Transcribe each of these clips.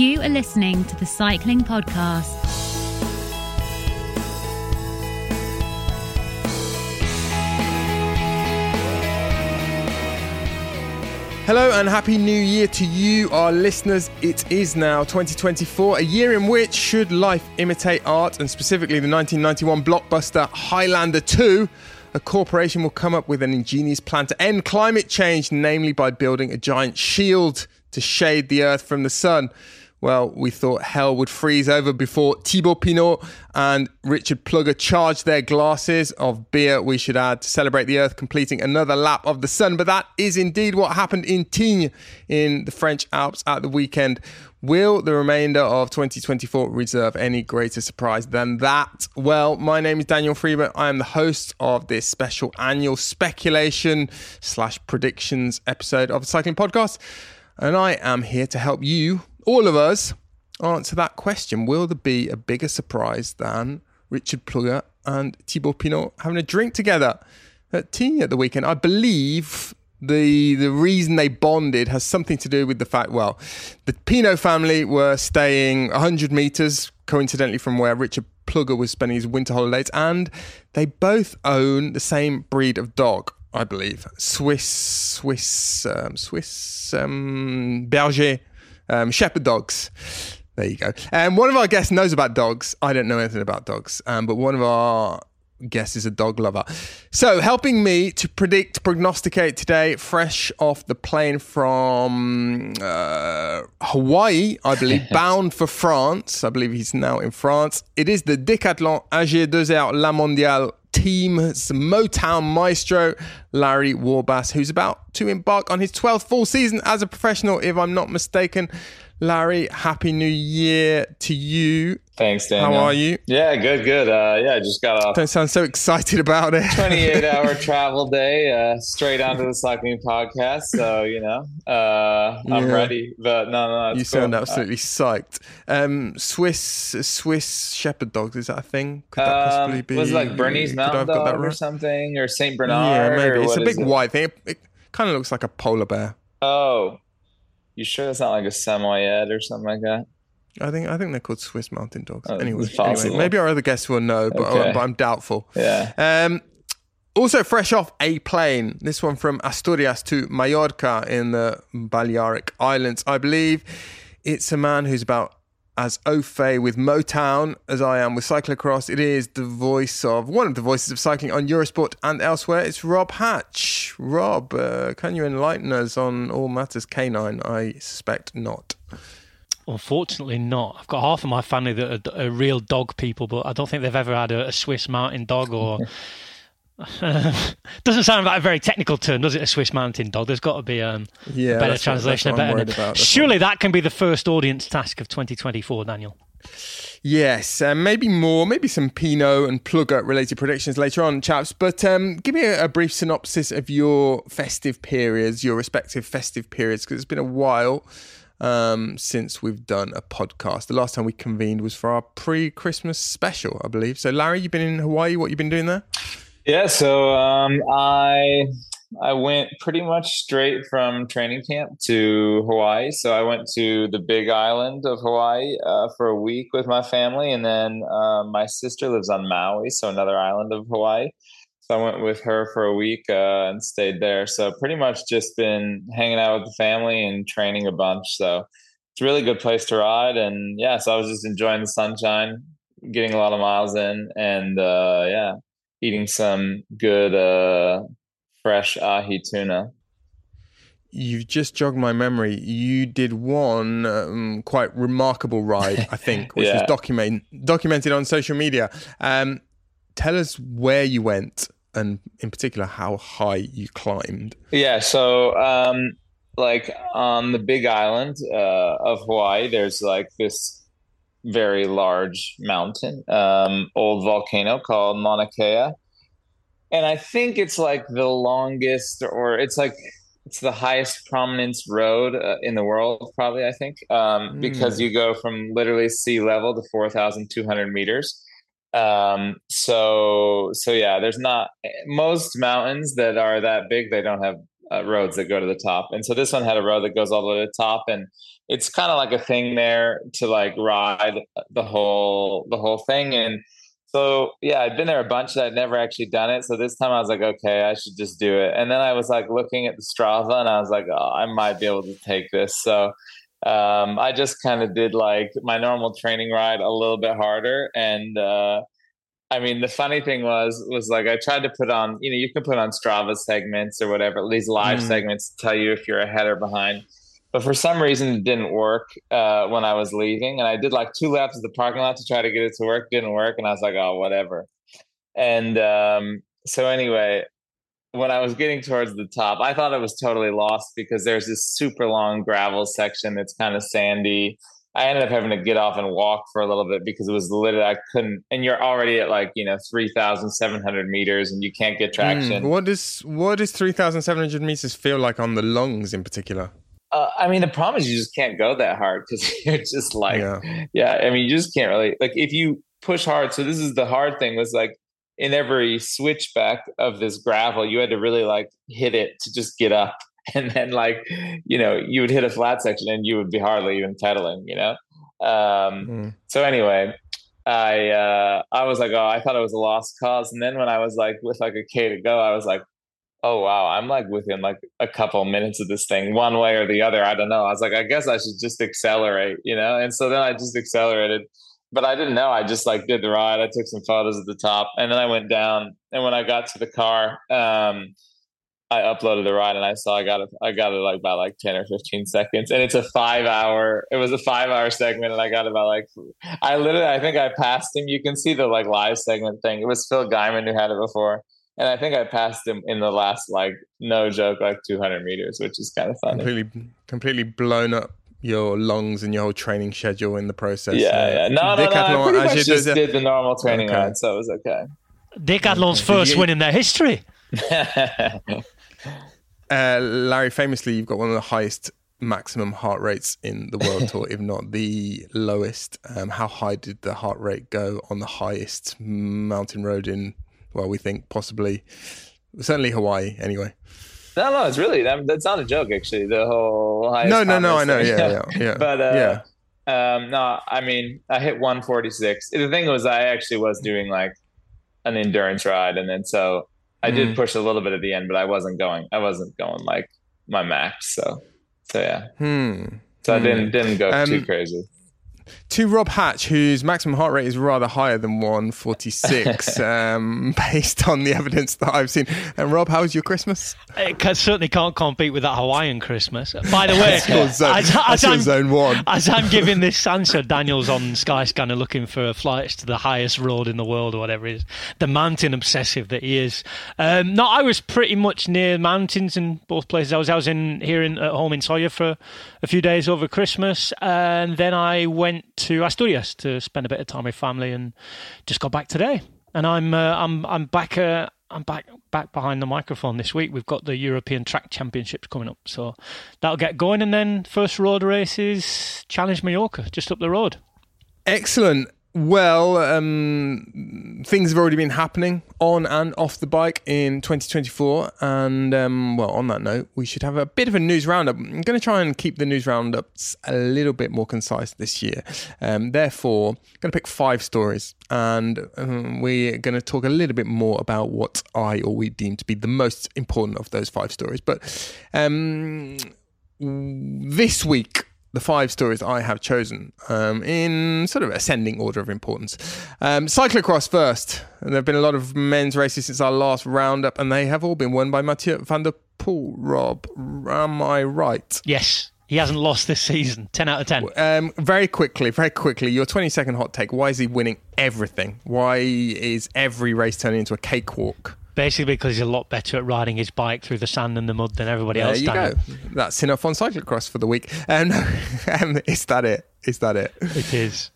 You are listening to the Cycling Podcast. Hello and happy new year to you, our listeners. It is now 2024, a year in which, should life imitate art, and specifically the 1991 blockbuster Highlander 2, a corporation will come up with an ingenious plan to end climate change, namely by building a giant shield to shade the earth from the sun. Well, we thought hell would freeze over before Thibaut Pinot and Richard Plugge charged their glasses of beer, we should add, to celebrate the Earth completing another lap of the sun. But that is indeed what happened in Tignes in the French Alps at the weekend. Will the remainder of 2024 reserve any greater surprise than that? Well, my name is Daniel Friebe. I am the host of this special annual speculation slash predictions episode of the Cycling Podcast. And I am here to help you all of us answer that question. Will there be a bigger surprise than Richard Plugge and Thibaut Pinot having a drink together at Tignes at the weekend? I believe the the reason they bonded has something to do with the fact well the Pinot family were staying 100 meters coincidentally from where Richard Plugge was spending his winter holidays and they both own the same breed of dog I believe Swiss Swiss um, Swiss um, Berger um, shepherd dogs. There you go. And um, one of our guests knows about dogs. I don't know anything about dogs, um, but one of our guests is a dog lover. So, helping me to predict, prognosticate today, fresh off the plane from uh, Hawaii, I believe, bound for France. I believe he's now in France. It is the Decathlon AG2R La Mondiale team's Motown maestro, Larry Warbasse, who's about to embark on his 12th full season as a professional, if I'm not mistaken. Larry, happy new year to you. Thanks, Daniel. How are you? Yeah, good, good. Uh, yeah, I just got off. Don't sound so excited about it. 28 hour travel day, uh, straight onto the cycling podcast. So, you know, uh, I'm yeah. ready. But no, no, You cool. sound absolutely psyched. Um, Swiss Swiss Shepherd dogs, is that a thing? Could that um, possibly be? Was it like Bernese Mountain Dog right? or something? Or St. Bernard? Yeah, maybe. It's a big white thing. It, it kind of looks like a polar bear. Oh, you sure it's not like a Samoyed or something like that? I think I think they're called Swiss Mountain Dogs. Oh, anyway, anyway, maybe our other guests will know, but, okay. but I'm doubtful. Yeah. Um, also, fresh off a plane, this one from Asturias to Mallorca in the Balearic Islands, I believe. It's a man who's about as au fait with Motown as I am with cyclocross. It is the voice of one of the voices of cycling on Eurosport and elsewhere. It's Rob Hatch. Rob, uh, can you enlighten us on all matters canine? I suspect not. Unfortunately, not. I've got half of my family that are, are real dog people, but I don't think they've ever had a, a Swiss Mountain Dog or doesn't sound like a very technical term, does it? A Swiss Mountain Dog. There's got to be um, yeah, a better translation. What, a better. Surely that can be the first audience task of 2024, Daniel. Yes, um, maybe more, maybe some Pinot and Plugge related predictions later on, chaps. But um, give me a, a, brief synopsis of your festive periods, your respective festive periods, because it's been a while um, since we've done a podcast. The last time we convened was for our pre Christmas special, I believe. So, Larry, you've been in Hawaii. What you been doing there? Yeah, so um, I I went pretty much straight from training camp to Hawaii. So I went to the Big Island of Hawaii uh, for a week with my family, and then uh, my sister lives on Maui, so another island of Hawaii. So I went with her for a week uh, and stayed there. So pretty much just been hanging out with the family and training a bunch. So it's a really good place to ride, and yeah, so I was just enjoying the sunshine, getting a lot of miles in, and uh, yeah eating some good uh, fresh ahi tuna. You've just jogged my memory. You did one um, quite remarkable ride, I think, which yeah. was document, documented on social media. Um, tell us where you went and, in particular, how high you climbed. Yeah, so um, like on the Big Island uh, of Hawaii, there's like this very large mountain, um, old volcano called Mauna Kea. And I think it's like the longest, or it's like it's the highest prominence road uh, in the world, probably. I think um, mm. because you go from literally sea level to four thousand two hundred meters. Um, so so yeah, there's not most mountains that are that big. They don't have uh, roads that go to the top. And so this one had a road that goes all the way to the top, and it's kind of like a thing there to like ride the whole the whole thing. And so yeah, I'd been there a bunch, but I'd never actually done it. So this time I was like, okay, I should just do it. And then I was like looking at the Strava, and I was like, oh, I might be able to take this. So um, I just kind of did like my normal training ride a little bit harder and. Uh, I mean, the funny thing was, was like I tried to put on, you know, you can put on Strava segments or whatever, these live mm. segments to tell you if you're ahead or behind. But for some reason, it didn't work uh, when I was leaving, and I did like two laps of the parking lot to try to get it to work. Didn't work, and I was like, oh, whatever. And um, so anyway, when I was getting towards the top, I thought it was totally lost because there's this super long gravel section that's kind of sandy I ended up having to get off and walk for a little bit because it was literally I couldn't. And you're already at like you know three thousand seven hundred meters, and you can't get hmm, traction. Mm, what does what does three thousand seven hundred meters feel like on the lungs in particular? Uh, I mean, the problem is you just can't go that hard because you're just like, yeah. yeah. I mean, you just can't really like if you push hard. So this is the hard thing was like in every switchback of this gravel, you had to really like hit it to just get up and then like you know you would hit a flat section and you would be hardly even pedaling you know um, mm. so anyway i uh, i was like oh i thought it was a lost cause and then when i was like with like a k to go i was like oh wow i'm like within like a couple minutes of this thing one way or the other i don't know i was like i guess i should just accelerate you know and so then i just accelerated but i didn't know i just like did the ride i took some photos at the top and then i went down and when i got to the car um, I uploaded the ride and I saw I got it. I got it like by like ten or fifteen seconds, and it's a five hour. It was a five hour segment, and I got about like I literally I think I passed him. You can see the like live segment thing. It was Phil Gaimon who had it before, and I think I passed him in the last like no joke like two hundred meters, which is kind of funny. Completely, completely blown up your lungs and your whole training schedule in the process. Yeah, uh, yeah. No, no, no. I pretty much just did the normal training okay. ride, so it was okay. Decathlon's okay. first win in their history. Uh, Larry, famously, you've got one of the highest maximum heart rates in the world tour, if not the lowest. Um, how high did the heart rate go on the highest mountain road in, well, we think possibly, certainly Hawaii, anyway? No, no, it's really that's not a joke. Actually, the whole no, no, no, I know, yeah, yeah, yeah. but uh, yeah. Um, no, I mean, I hit 146. The thing was, I actually was doing like an endurance ride, and then so I did mm. push a little bit at the end, but I wasn't going. I wasn't going like my max. So, so yeah. Hmm. So hmm. I didn't didn't go um, too crazy to Rob Hatch, whose maximum heart rate is rather higher than 146, um, based on the evidence that I've seen. And Rob, how was your Christmas? It certainly can't compete with that Hawaiian Christmas. By the way, zone, as, as, I'm, zone one. as I'm giving this answer, Daniel's on Skyscanner looking for flights to the highest road in the world or whatever it is. The mountain obsessive that he is. Um, no, I was pretty much near mountains in both places. I was I was in here in at home in Sóller for a few days over Christmas, and then I went to Asturias to spend a bit of time with family, and just got back today. And I'm uh, I'm I'm back. Uh, I'm back back behind the microphone this week. We've got the European Track Championships coming up, so that'll get going. And then first road races, Challenge Mallorca, just up the road. Excellent. Well, um, things have already been happening on and off the bike in 2024. And, um, well, on that note, we should have a bit of a news roundup. I'm going to try and keep the news roundups a little bit more concise this year. Um, therefore, I'm going to pick five stories and um, we're going to talk a little bit more about what I or we deem to be the most important of those five stories. But um, this week, the five stories I have chosen um, in sort of ascending order of importance. Um, cyclocross first. And There have been a lot of men's races since our last roundup, and they have all been won by Mathieu van der Poel. Rob, am I right? Yes. He hasn't lost this season. 10 out of 10. Um, very quickly, very quickly, your 20 second hot take. Why is he winning everything? Why is every race turning into a cakewalk? Basically, because he's a lot better at riding his bike through the sand and the mud than everybody there else. There you go. That's enough on cyclocross for the week. Um, um, is that it? Is that it? It is.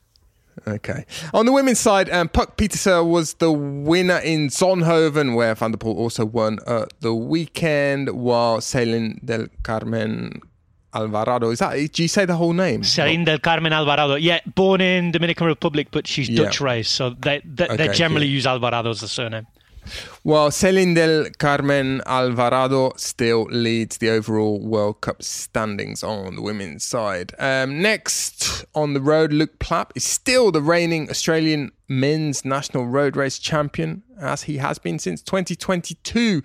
Okay. On the women's side, um, Puck Pieterse was the winner in Zonhoven, where Van der Poel also won at the weekend, while Ceylin del Carmen Alvarado. Is that? Do you say the whole name? Ceylin del Carmen Alvarado. Yeah, born in Dominican Republic, but she's yeah. Dutch raised, so they they, okay, they generally yeah. use Alvarado as the surname. While Ceylin del Carmen Alvarado still leads the overall World Cup standings on the women's side. Um, next on the road, Luke Plapp is still the reigning Australian men's national road race champion, as he has been since 2022,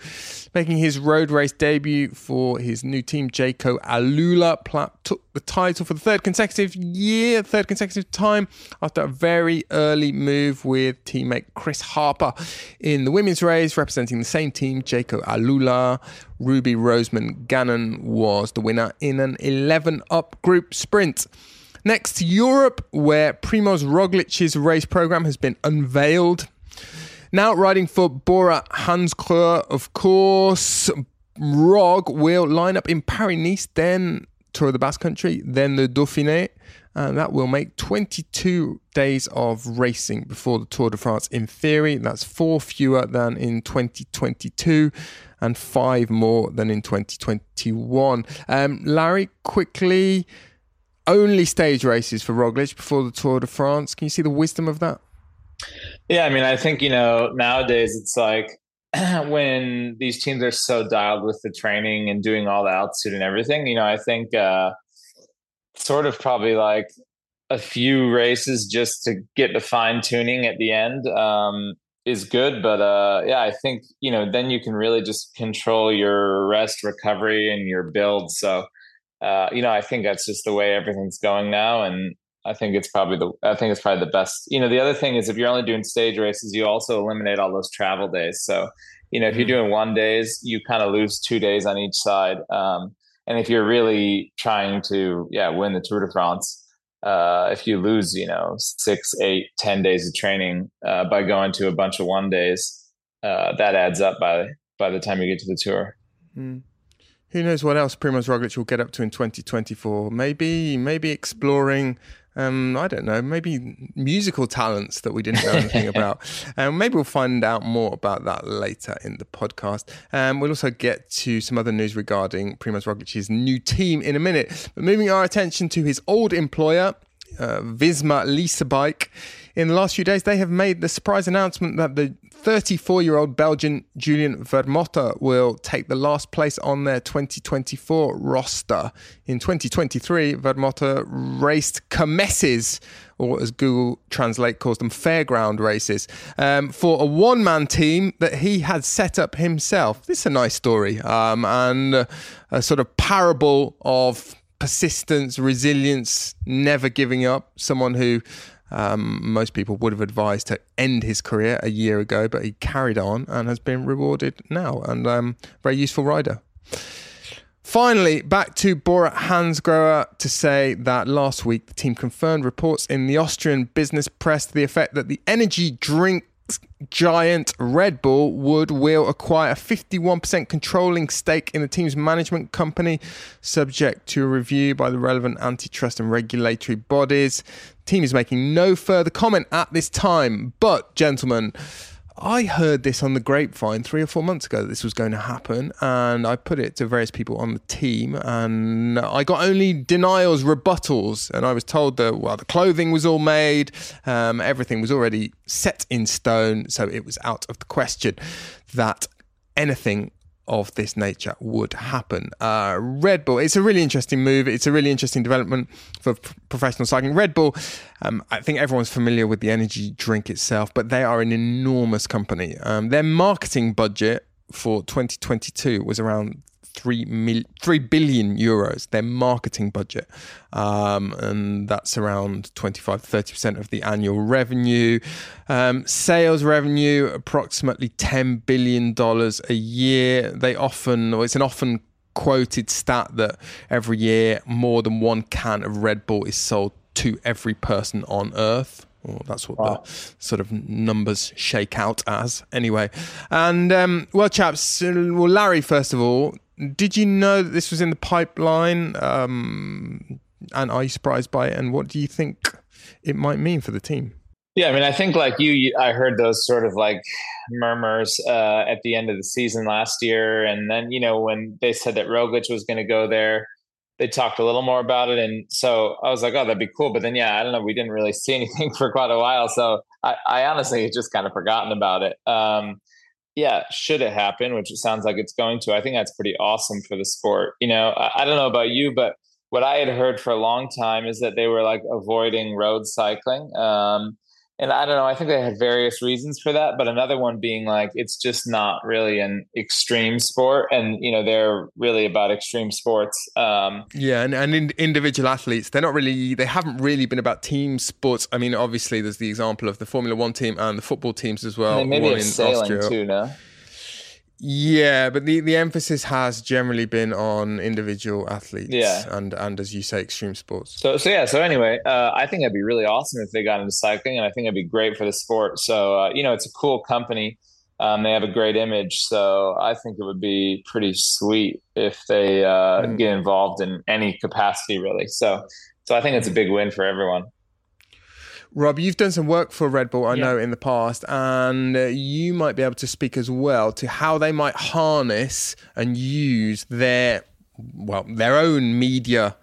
making his road race debut for his new team, Jayco Alula. Plapp took the title for the third consecutive year, third consecutive time, after a very early move with teammate Chris Harper in the women's race, representing the same team, Jayco Alula. Ruby Roseman Gannon was the winner in an 11 up group sprint. Next to Europe, where Primoz Roglic's race program has been unveiled. Now riding for Bora Hansgrohe, of course. Rog will line up in Paris Nice, then Tour of the Basque Country, then the Dauphiné. And that will make 22 days of racing before the Tour de France. In theory, that's four fewer than in 2022 and five more than in 2021. Um, Larry, quickly, only stage races for Roglic before the Tour de France. Can you see the wisdom of that? Yeah, I mean, I think you know nowadays it's like when these teams are so dialed with the training and doing all the altitude and everything. You know, I think uh, sort of probably like a few races just to get the fine tuning at the end um, is good. But uh, yeah, I think you know then you can really just control your rest, recovery, and your build. So uh, you know, I think that's just the way everything's going now, and I think it's probably the I think it's probably the best. You know, the other thing is if you're only doing stage races, you also eliminate all those travel days. So, you know, if you're mm-hmm. doing one days, you kind of lose two days on each side. Um, and if you're really trying to, yeah, win the Tour de France, uh, if you lose, you know, six, eight, ten days of training uh, by going to a bunch of one days, uh, that adds up by by the time you get to the tour. Mm who knows what else Primoz Roglic will get up to in 2024? Maybe, maybe exploring. Um, I don't know, maybe musical talents that we didn't know anything about. Um, maybe we'll find out more about that later in the podcast. Um, we'll also get to some other news regarding Primoz Roglic's new team in a minute. But moving our attention to his old employer, uh, Visma Bike. In the last few days, they have made the surprise announcement that the 34 year old Belgian Julien Vermote will take the last place on their 2024 roster. In 2023, Vermote raced Kermesses, or as Google Translate calls them, fairground races, um, for a one man team that he had set up himself. This is a nice story um, and a sort of parable of persistence, resilience, never giving up. Someone who um, most people would have advised to end his career a year ago, but he carried on and has been rewarded now. And um, very useful rider. Finally, back to Bora Hansgrohe to say that last week the team confirmed reports in the Austrian business press to the effect that the energy drink giant Red Bull would will acquire a 51% controlling stake in the team's management company, subject to a review by the relevant antitrust and regulatory bodies. Team is making no further comment at this time, but gentlemen, I heard this on the grapevine three or four months ago that this was going to happen, and I put it to various people on the team, and I got only denials, rebuttals, and I was told that well, the clothing was all made, um, everything was already set in stone, so it was out of the question that anything of this nature would happen. Uh, Red Bull, it's a really interesting move. It's a really interesting development for p- professional cycling. Red Bull, um, I think everyone's familiar with the energy drink itself, but they are an enormous company. Um, their marketing budget for 2022 was around three mil, three billion euros, their marketing budget, um, and that's around 25 30 percent of the annual revenue. Um, sales revenue approximately 10 billion dollars a year. They often, or it's an often quoted stat that every year more than one can of Red Bull is sold to every person on Earth. Well, that's what wow. the sort of numbers shake out as, anyway. And um, well, chaps, well, Larry, first of all, did you know that this was in the pipeline? Um, and are you surprised by it? And what do you think it might mean for the team? Yeah, I mean, I think like you, I heard those sort of like murmurs uh, at the end of the season last year, and then you know when they said that Roglic was going to go there, they talked a little more about it, and so I was like, oh, that'd be cool. But then, yeah, I don't know, we didn't really see anything for quite a while, so I, I honestly just kind of forgotten about it. Um, yeah, should it happen, which it sounds like it's going to, I think that's pretty awesome for the sport. You know, I, I don't know about you, but what I had heard for a long time is that they were like avoiding road cycling. Um, and I don't know, I think they had various reasons for that, but another one being like it's just not really an extreme sport, and you know they're really about extreme sports. Um, yeah, and, and in, individual athletes, they're not really, they haven't really been about team sports. I mean, obviously, there's the example of the Formula One team and the football teams as well. maybe in sailing Austria. too, no? Yeah, but the, the emphasis has generally been on individual athletes. Yeah. And, and as you say, extreme sports. So, so yeah. So anyway, uh, I think it'd be really awesome if they got into cycling, and I think it'd be great for the sport. So, uh, you know, it's a cool company. Um, they have a great image, so I think it would be pretty sweet if they uh, mm. get involved in any capacity, really. So, so I think it's a big win for everyone. Rob, you've done some work for Red Bull, I yeah. know, in the past, and uh, you might be able to speak as well to how they might harness and use their, well, their own media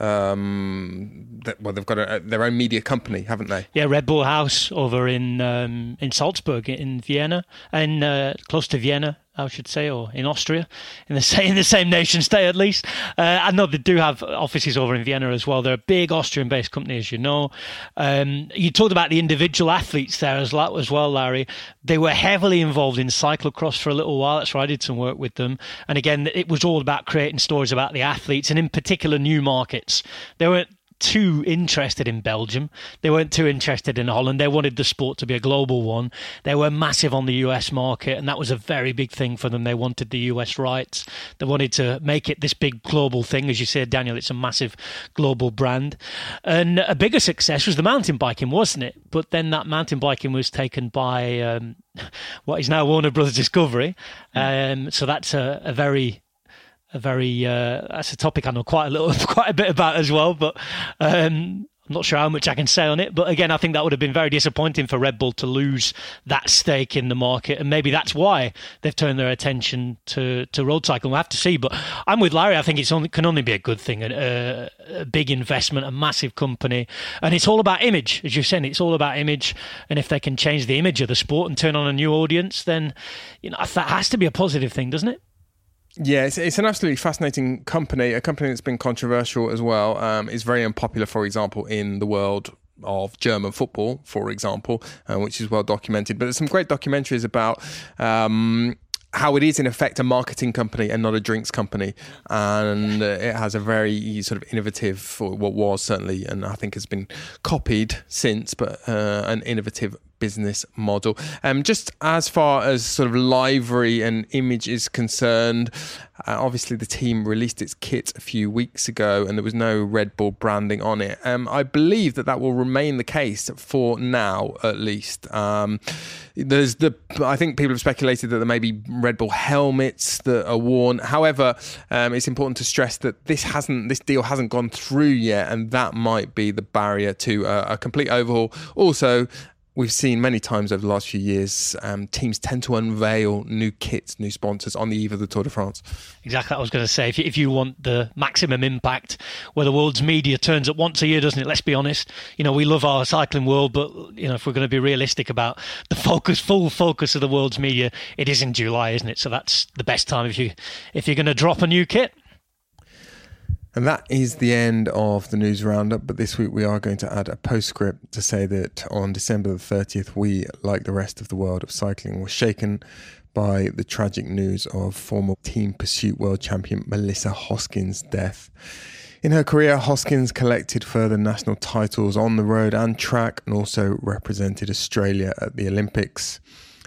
um, that, well, they've got a, their own media company, haven't they? Yeah, Red Bull House over in um, in Salzburg, in Vienna, and uh, close to Vienna, I should say, or in Austria, in the same in the same nation state at least. Uh, I know they do have offices over in Vienna as well. They're a big Austrian-based company, as you know. Um, you talked about the individual athletes there as, as well, Larry. They were heavily involved in cyclocross for a little while. That's where I did some work with them. And again, it was all about creating stories about the athletes and, in particular, new markets. They weren't too interested in Belgium. They weren't too interested in Holland. They wanted the sport to be a global one. They were massive on the US market, and that was a very big thing for them. They wanted the US rights. They wanted to make it this big global thing. As you said, Daniel, it's a massive global brand. And a bigger success was the mountain biking, wasn't it? But then that mountain biking was taken by um, what is now Warner Brothers Discovery. Um, so that's a, a very a very uh, that's a topic I know quite a little, quite a bit about as well. But um, I'm not sure how much I can say on it. But again, I think that would have been very disappointing for Red Bull to lose that stake in the market, and maybe that's why they've turned their attention to to road cycling. We'll have to see. But I'm with Larry. I think it's only can only be a good thing. A, a big investment, a massive company, and it's all about image, as you're saying. It's all about image, and if they can change the image of the sport and turn on a new audience, then you know that has to be a positive thing, doesn't it? Yeah, it's, it's an absolutely fascinating company. A company that's been controversial as well. Um, is very unpopular, for example, in the world of German football, for example, uh, which is well documented. But there's some great documentaries about. Um, how it is in effect a marketing company and not a drinks company, and uh, it has a very sort of innovative, or what was certainly, and I think has been copied since, but uh, an innovative business model. Um, just as far as sort of livery and image is concerned, uh, obviously the team released its kit a few weeks ago, and there was no Red Bull branding on it. Um, I believe that that will remain the case for now, at least. Um, there's the I think people have speculated that there may be Red Bull helmets that are worn. However, um, it's important to stress that this hasn't this deal hasn't gone through yet, and that might be the barrier to a complete overhaul. Also, we've seen many times over the last few years, um, teams tend to unveil new kits, new sponsors on the eve of the Tour de France. Exactly, I was going to say. If you, if you want the maximum impact, where the world's media turns up once a year, doesn't it? Let's be honest. You know, we love our cycling world, but you know, if we're going to be realistic about the focus, full focus of the world's media, it is in July, isn't it? So that's the best time if you if you're going to drop a new kit. And that is the end of the news roundup. But this week we are going to add a postscript to say that on December the 30th, we, like the rest of the world of cycling, were shaken by the tragic news of former Team Pursuit World Champion Melissa Hoskins' death. In her career, Hoskins collected further national titles on the road and track and also represented Australia at the Olympics.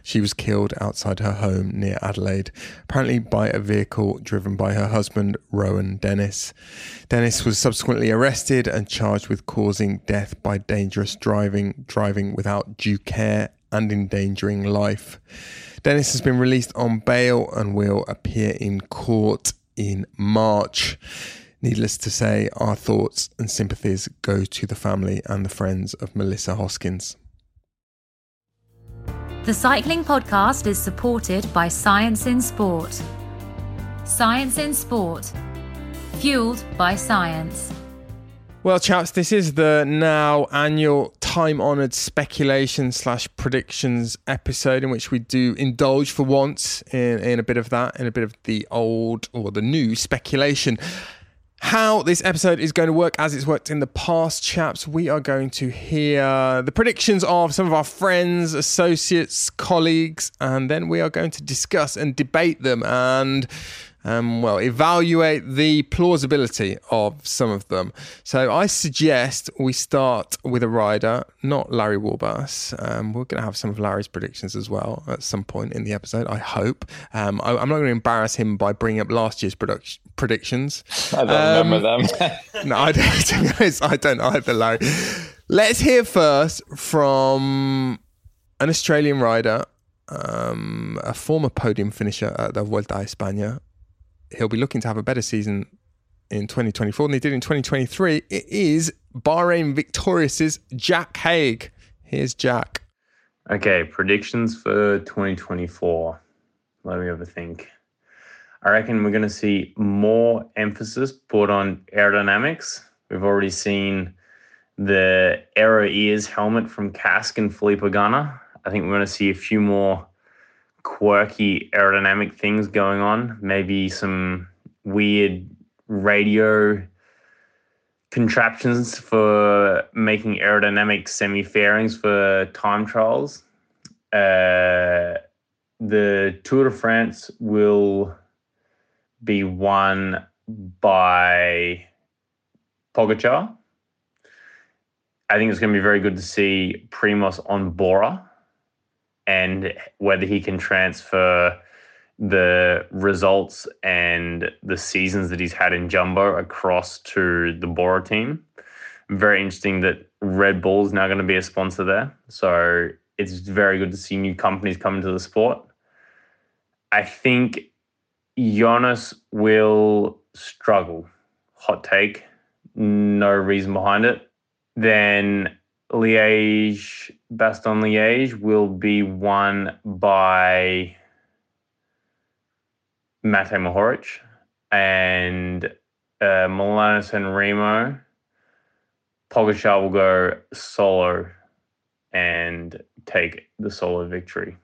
She was killed outside her home near Adelaide, apparently by a vehicle driven by her husband, Rohan Dennis. Dennis was subsequently arrested and charged with causing death by dangerous driving, driving without due care, and endangering life. Dennis has been released on bail and will appear in court in March. Needless to say, our thoughts and sympathies go to the family and the friends of Melissa Hoskins. The Cycling Podcast is supported by Science in Sport. Science in Sport, fueled by science. Well, chaps, this is the now annual time honored speculation slash predictions episode in which we do indulge for once in, in a bit of that, in a bit of the old or the new speculation. How this episode is going to work as it's worked in the past, chaps, we are going to hear the predictions of some of our friends, associates, colleagues, and then we are going to discuss and debate them. And um, well, evaluate the plausibility of some of them. So I suggest we start with a rider, not Larry Warbasse. Um, we're going to have some of Larry's predictions as well at some point in the episode, I hope. Um, I, am not going to embarrass him by bringing up last year's predictions. I don't remember um, them. no, I don't, to be honest, I don't either, Larry. Let's hear first from an Australian rider, um, a former podium finisher at the Vuelta a España, he'll be looking to have a better season in 2024 than he did in 2023. It is Bahrain Victorious's Jack Haig. Here's Jack. Okay, predictions for 2024. Let me have a think. I reckon we're going to see more emphasis put on aerodynamics. We've already seen the Aero Ears helmet from Kask and Filippo Ganna. I think we're going to see a few more quirky aerodynamic things going on. Maybe some weird radio contraptions for making aerodynamic semi fairings for time trials. Uh, the Tour de France will be won by Pogacar. I think it's going to be very good to see Primoz on Bora and whether he can transfer the results and the seasons that he's had in Jumbo across to the Bora team. Very interesting that Red Bull is now going to be a sponsor there. So it's very good to see new companies come into the sport. I think Jonas will struggle. Hot take. No reason behind it. Then Liège, Bastogne Liège will be won by Matej Mohoric and uh, Milano San Remo. Pogacar will go solo and take the solo victory.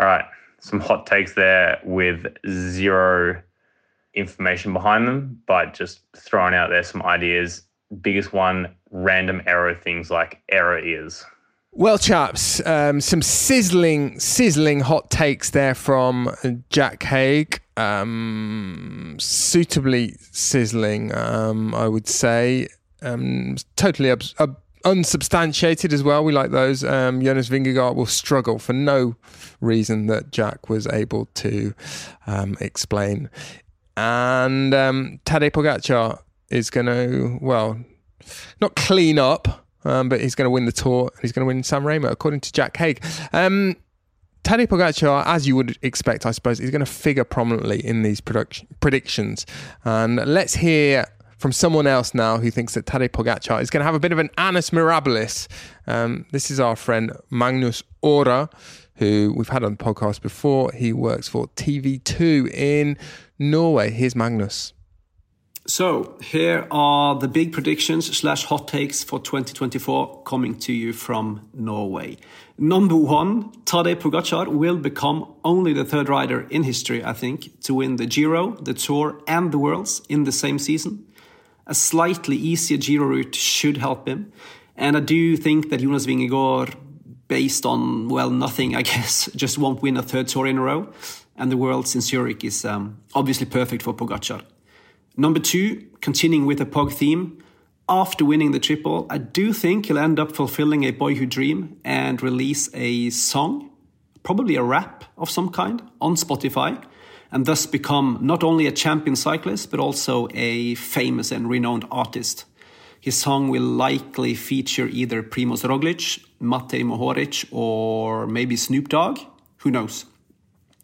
All right, some hot takes there with zero information behind them, but just throwing out there some ideas biggest one random error things like error is. Well, chaps, um, some sizzling, sizzling hot takes there from Jack Haig. Um, suitably sizzling, um, I would say. Um, totally unsubstantiated as well. We like those. Um, Jonas Vingegaard will struggle for no reason that Jack was able to um, explain. And um, Tadej Pogacar is going to, well, not clean up, um, but he's going to win the tour. He's going to win San Remo, according to Jack Haig. Um, Tadej Pogacar, as you would expect, I suppose, is going to figure prominently in these production, predictions. And let's hear from someone else now who thinks that Tadej Pogacar is going to have a bit of an annus mirabilis. Um, this is our friend Magnus Ora, who we've had on the podcast before. He works for TV2 in Norway. Here's Magnus. So here are the big predictions slash hot takes for 2024 coming to you from Norway. Number one, Tadej Pogacar will become only the third rider in history, I think, to win the Giro, the Tour, and the Worlds in the same season. A slightly easier Giro route should help him, and I do think that Jonas Vingegaard, based on well nothing, I guess, just won't win a third Tour in a row, and the Worlds in Zurich is um, obviously perfect for Pogacar. Number two, continuing with the Pog theme, after winning the triple, I do think he'll end up fulfilling a boyhood dream and release a song, probably a rap of some kind, on Spotify, and thus become not only a champion cyclist, but also a famous and renowned artist. His song will likely feature either Primoz Roglic, Matej Mohoric, or maybe Snoop Dogg. Who knows?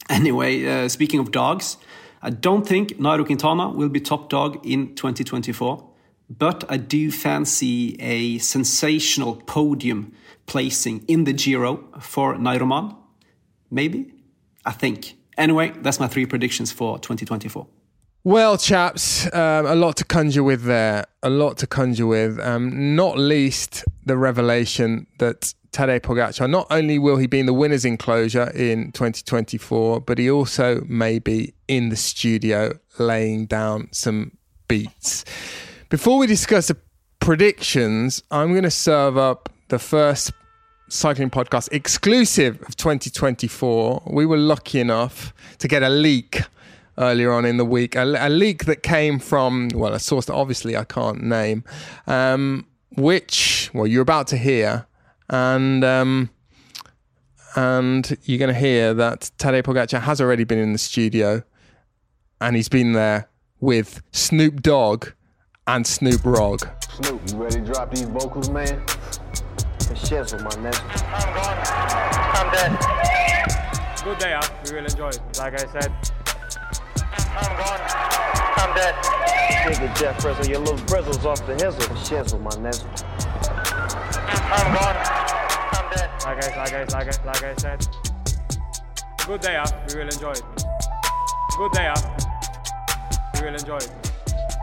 Anyway, uh, speaking of dogs, I don't think Nairo Quintana will be top dog in 2024, but I do fancy a sensational podium placing in the Giro for Nairo Man Maybe? I think. Anyway, that's my three predictions for 2024. Well, chaps, um, a lot to conjure with there. A lot to conjure with. Um, not least the revelation that Tadej Pogacar, not only will he be in the winners' enclosure in 2024, but he also may be in the studio laying down some beats. Before we discuss the predictions, I'm going to serve up the first cycling podcast exclusive of 2024. We were lucky enough to get a leak earlier on in the week, a, a leak that came from, well, a source that obviously I can't name, um, which, well, you're about to hear. And um, and you're going to hear that Tadej Pogacar has already been in the studio, and he's been there with Snoop Dogg and Snoop Rogg. Snoop, you ready to drop these vocals, man? It's shizzle, my nigga. I'm gone. I'm dead. Good day, huh? We will enjoy it. Like I said, I'm gone. I'm dead. Nigga Jeff Frizzle, your little brizzles off the hizzle. It's shizzle, my nigga. I'm gone. I'm dead. like I, like I, like I, like I said. Good day, huh? We will enjoy it. Good day, huh? We will enjoy it.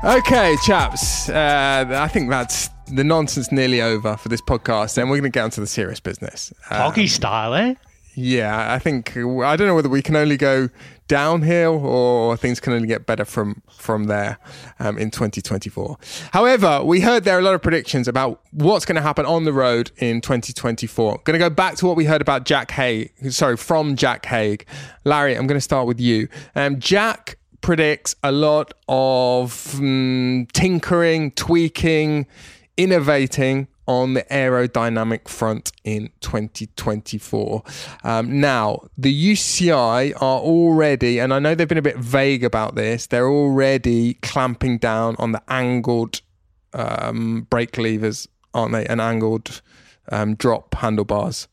Okay, chaps. Uh, I think that's the nonsense nearly over for this podcast, and we're going to get onto the serious business. Um, Poggy style, eh? Yeah, I think I don't know whether we can only go downhill or things can only get better from from there um, in 2024. However, we heard there are a lot of predictions about what's going to happen on the road in 2024. Going to go back to what we heard about Jack Haig. Sorry, from Jack Haig. Larry, I'm going to start with you. Um, Jack predicts a lot of mm, tinkering, tweaking, innovating on the aerodynamic front in 2024. Um, now, the UCI are already, and I know they've been a bit vague about this, they're already clamping down on the angled um, brake levers, aren't they? And angled um, drop handlebars,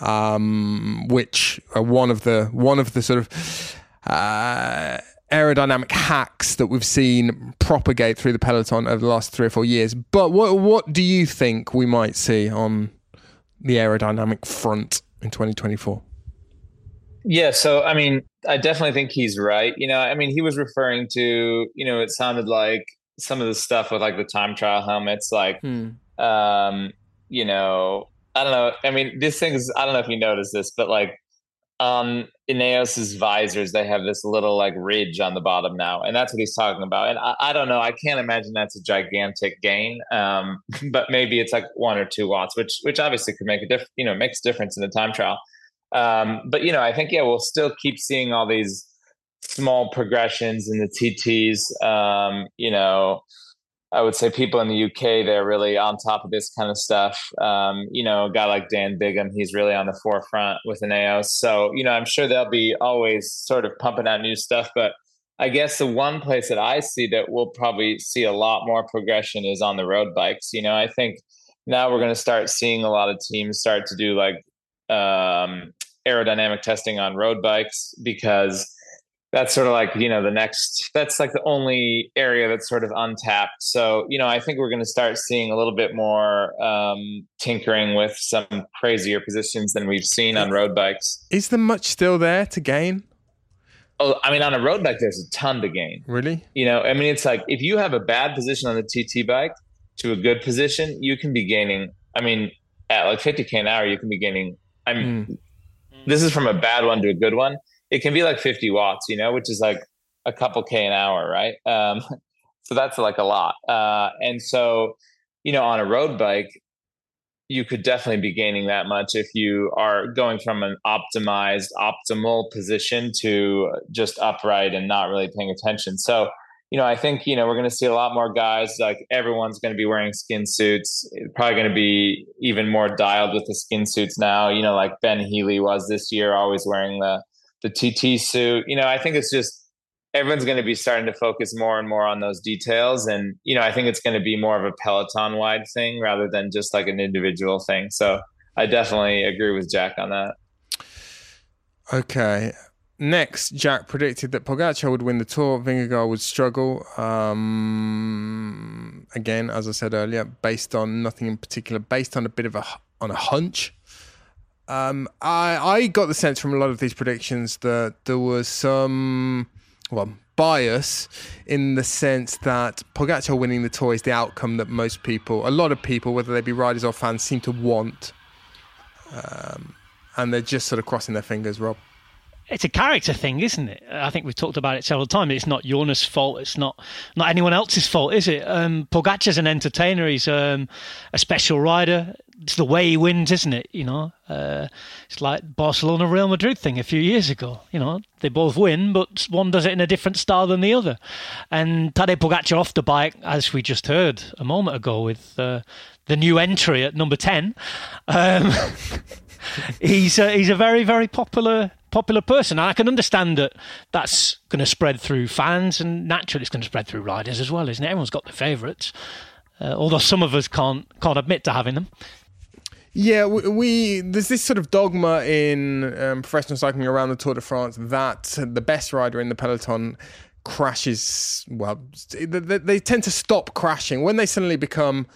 um, which are one of the one of the sort of uh, aerodynamic hacks that we've seen propagate through the peloton over the last three or four years. But what what do you think we might see on the aerodynamic front in 2024? Yeah, so I mean, I definitely think he's right. You know, I mean, he was referring to, you know, it sounded like some of the stuff with like the time trial helmets, like, um, you know, I don't know. I mean, this thing is, I don't know if you noticed this, but like on Ineos's visors, they have this little like ridge on the bottom now, and that's what he's talking about. And I, I don't know, I can't imagine that's a gigantic gain, um, but maybe it's like one or two watts, which which obviously could make a diff, you know, makes difference in the time trial. Um, but you know, I think yeah, we'll still keep seeing all these small progressions in the TTs. Um, you know, I would say people in the UK they're really on top of this kind of stuff. Um, you know, a guy like Dan Bigham, he's really on the forefront with Ineos. So you know, I'm sure they'll be always sort of pumping out new stuff. But I guess the one place that I see that we'll probably see a lot more progression is on the road bikes. You know, I think now we're going to start seeing a lot of teams start to do like um, aerodynamic testing on road bikes because that's sort of like you know the next that's like the only area that's sort of untapped. So you know i think we're going to start seeing a little bit more um, tinkering with some crazier positions than we've seen on road bikes. Is there much still there to gain? oh i mean on a road bike there's a ton to gain. Really? you know i mean it's like if you have a bad position on the tt bike to a good position you can be gaining i mean at like 50k an hour you can be gaining i mean this is from a bad one to a good one it can be like 50 watts you know which is like a couple k an hour right? Um, so that's like a lot. Uh, and so you know on a road bike you could definitely be gaining that much if you are going from an optimized optimal position to just upright and not really paying attention. So you know i think you know we're going to see a lot more guys like everyone's going to be wearing skin suits. Probably going to be even more dialed with the skin suits now. You know like ben healy was this year always wearing the the tt suit you know i think it's just everyone's going to be starting to focus more and more on those details and you know i think it's going to be more of a peloton wide thing rather than just like an individual thing so i definitely agree with jack on that Okay. Next, Jack predicted that Pogacar would win the Tour, Vingegaard would struggle. Um, again, as I said earlier, based on nothing in particular, based on a bit of a on a hunch. Um, I I got the sense from a lot of these predictions that there was some, well, bias in the sense that Pogacar winning the Tour is the outcome that most people, a lot of people, whether they be riders or fans, seem to want. Um, and they're just sort of crossing their fingers, Rob. It's a character thing, isn't it? I think we've talked about it several times. It's not Jonas' fault. It's not not anyone else's fault, is it? Um, Pogacar's an entertainer. He's um, a special rider. It's the way he wins, isn't it? You know, uh, it's like Barcelona Real Madrid thing a few years ago. You know, they both win, but one does it in a different style than the other. And Tadej Pogacar off the bike, as we just heard a moment ago, with uh, the new entry at number ten. Um, he's a, he's a very very popular popular person. And I can understand that that's going to spread through fans, and naturally it's going to spread through riders as well, isn't it? Everyone's got their favourites, uh, although some of us can't can't admit to having them. Yeah, we, we there's this sort of dogma in um, professional cycling around the Tour de France that the best rider in the peloton crashes. Well, they, they tend to stop crashing when they suddenly become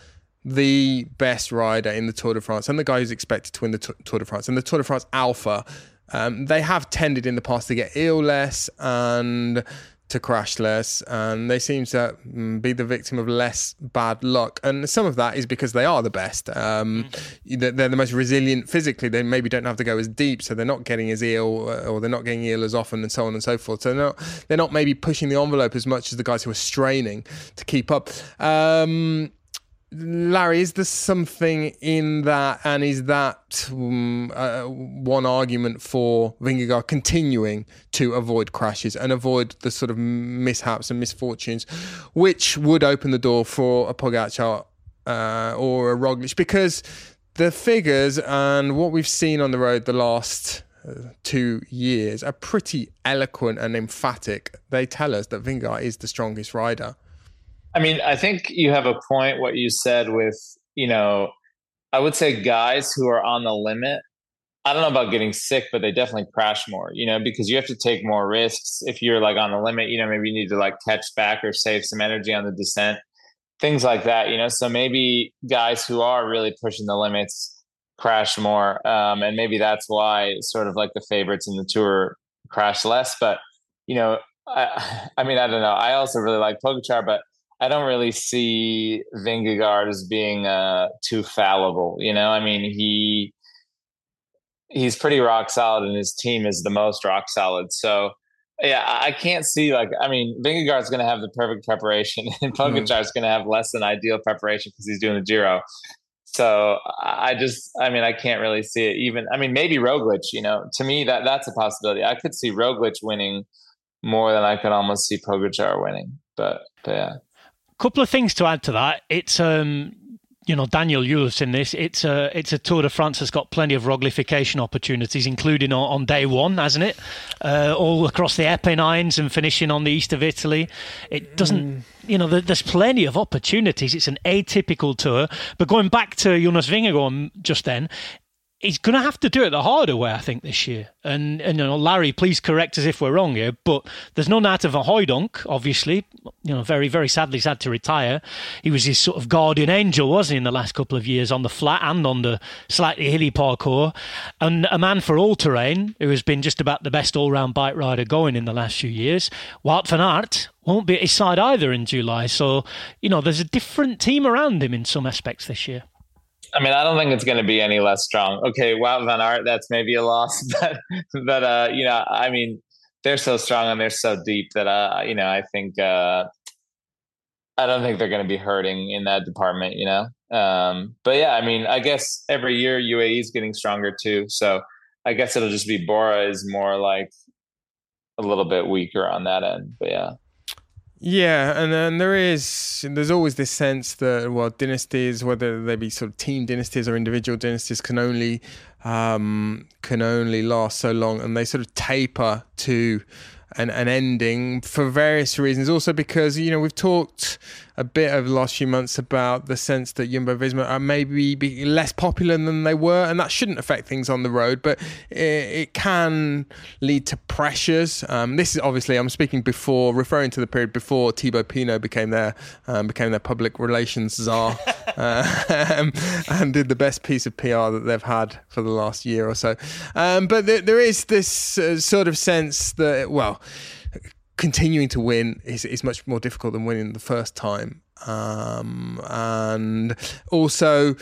the best rider in the Tour de France and the guy who's expected to win the Tour de France and the Tour de France Alpha. Um, they have tended in the past to get ill less and to crash less, and they seem to mm, be the victim of less bad luck. And some of that is because they are the best. Um, they're the most resilient physically. They maybe don't have to go as deep, so they're not getting as ill, or they're not getting ill as often, and so on and so forth. So they're not, they're not maybe pushing the envelope as much as the guys who are straining to keep up. Um, Larry, is there something in that, and is that um, uh, one argument for Vingegaard continuing to avoid crashes and avoid the sort of mishaps and misfortunes, which would open the door for a Pogacar uh, or a Roglic? Because the figures and what we've seen on the road the last uh, two years are pretty eloquent and emphatic. They tell us that Vingegaard is the strongest rider. I mean, I think you have a point what you said with, you know, I would say guys who are on the limit. I don't know about getting sick, but they definitely crash more, you know, because you have to take more risks. If you're like on the limit, you know, maybe you need to like catch back or save some energy on the descent, things like that, you know. So maybe guys who are really pushing the limits crash more. Um, and maybe that's why sort of like the favorites in the tour crash less. But, you know, I, I mean, I don't know. I also really like Pogacar, but I don't really see Vingegaard as being uh, too fallible. You know, I mean, he he's pretty rock solid, and his team is the most rock solid. So, yeah, I can't see like I mean, Vingegaard's going to have the perfect preparation, and Pogacar's mm. going to have less than ideal preparation because he's doing the Giro. So I just, I mean, I can't really see it. Even, I mean, maybe Roglic. You know, to me, that that's a possibility. I could see Roglic winning more than I could almost see Pogacar winning. But, but yeah couple of things to add to that. It's um, you know, Daniel, you have seen this. It's a it's a Tour de France that's got plenty of roglification opportunities, including on, on day one, hasn't it? Uh, all across the Apennines and finishing on the east of Italy. It doesn't. Mm. You know, there's plenty of opportunities. It's an atypical tour. But going back to Jonas Vingegaard just then, he's going to have to do it the harder way, I think, this year. And, and you know, Larry, please correct us if we're wrong here, but there's none no Nat van Hooydonck, obviously. You know, very, very sadly, he's had to retire. He was his sort of guardian angel, wasn't he, in the last couple of years on the flat and on the slightly hilly parcours. And a man for all terrain who has been just about the best all round bike rider going in the last few years. Wout van Aert won't be at his side either in July. So, you know, there's a different team around him in some aspects this year. I mean, I don't think it's going to be any less strong. Okay, Wout van Aert, that's maybe a loss, but but uh, you know, I mean, they're so strong and they're so deep that uh, you know, I think uh, I don't think they're going to be hurting in that department. You know, um, but yeah, I mean, I guess every year UAE is getting stronger too, so I guess it'll just be Bora is more like a little bit weaker on that end. But yeah. Yeah, and then there is there's always this sense that well dynasties, whether they be sort of team dynasties or individual dynasties, can only um, can only last so long, and they sort of taper to an, an ending for various reasons. Also because you know we've talked a bit over the last few months about the sense that Jumbo Visma are maybe be less popular than they were, and that shouldn't affect things on the road, but it, it can lead to pressures. Um, this is obviously I'm speaking before, referring to the period before Thibaut Pinot became their um, became their public relations czar, uh, and did the best piece of PR that they've had for the last year or so. Um, but there, there is this uh, sort of sense that well continuing to win is, is much more difficult than winning the first time. Um, and also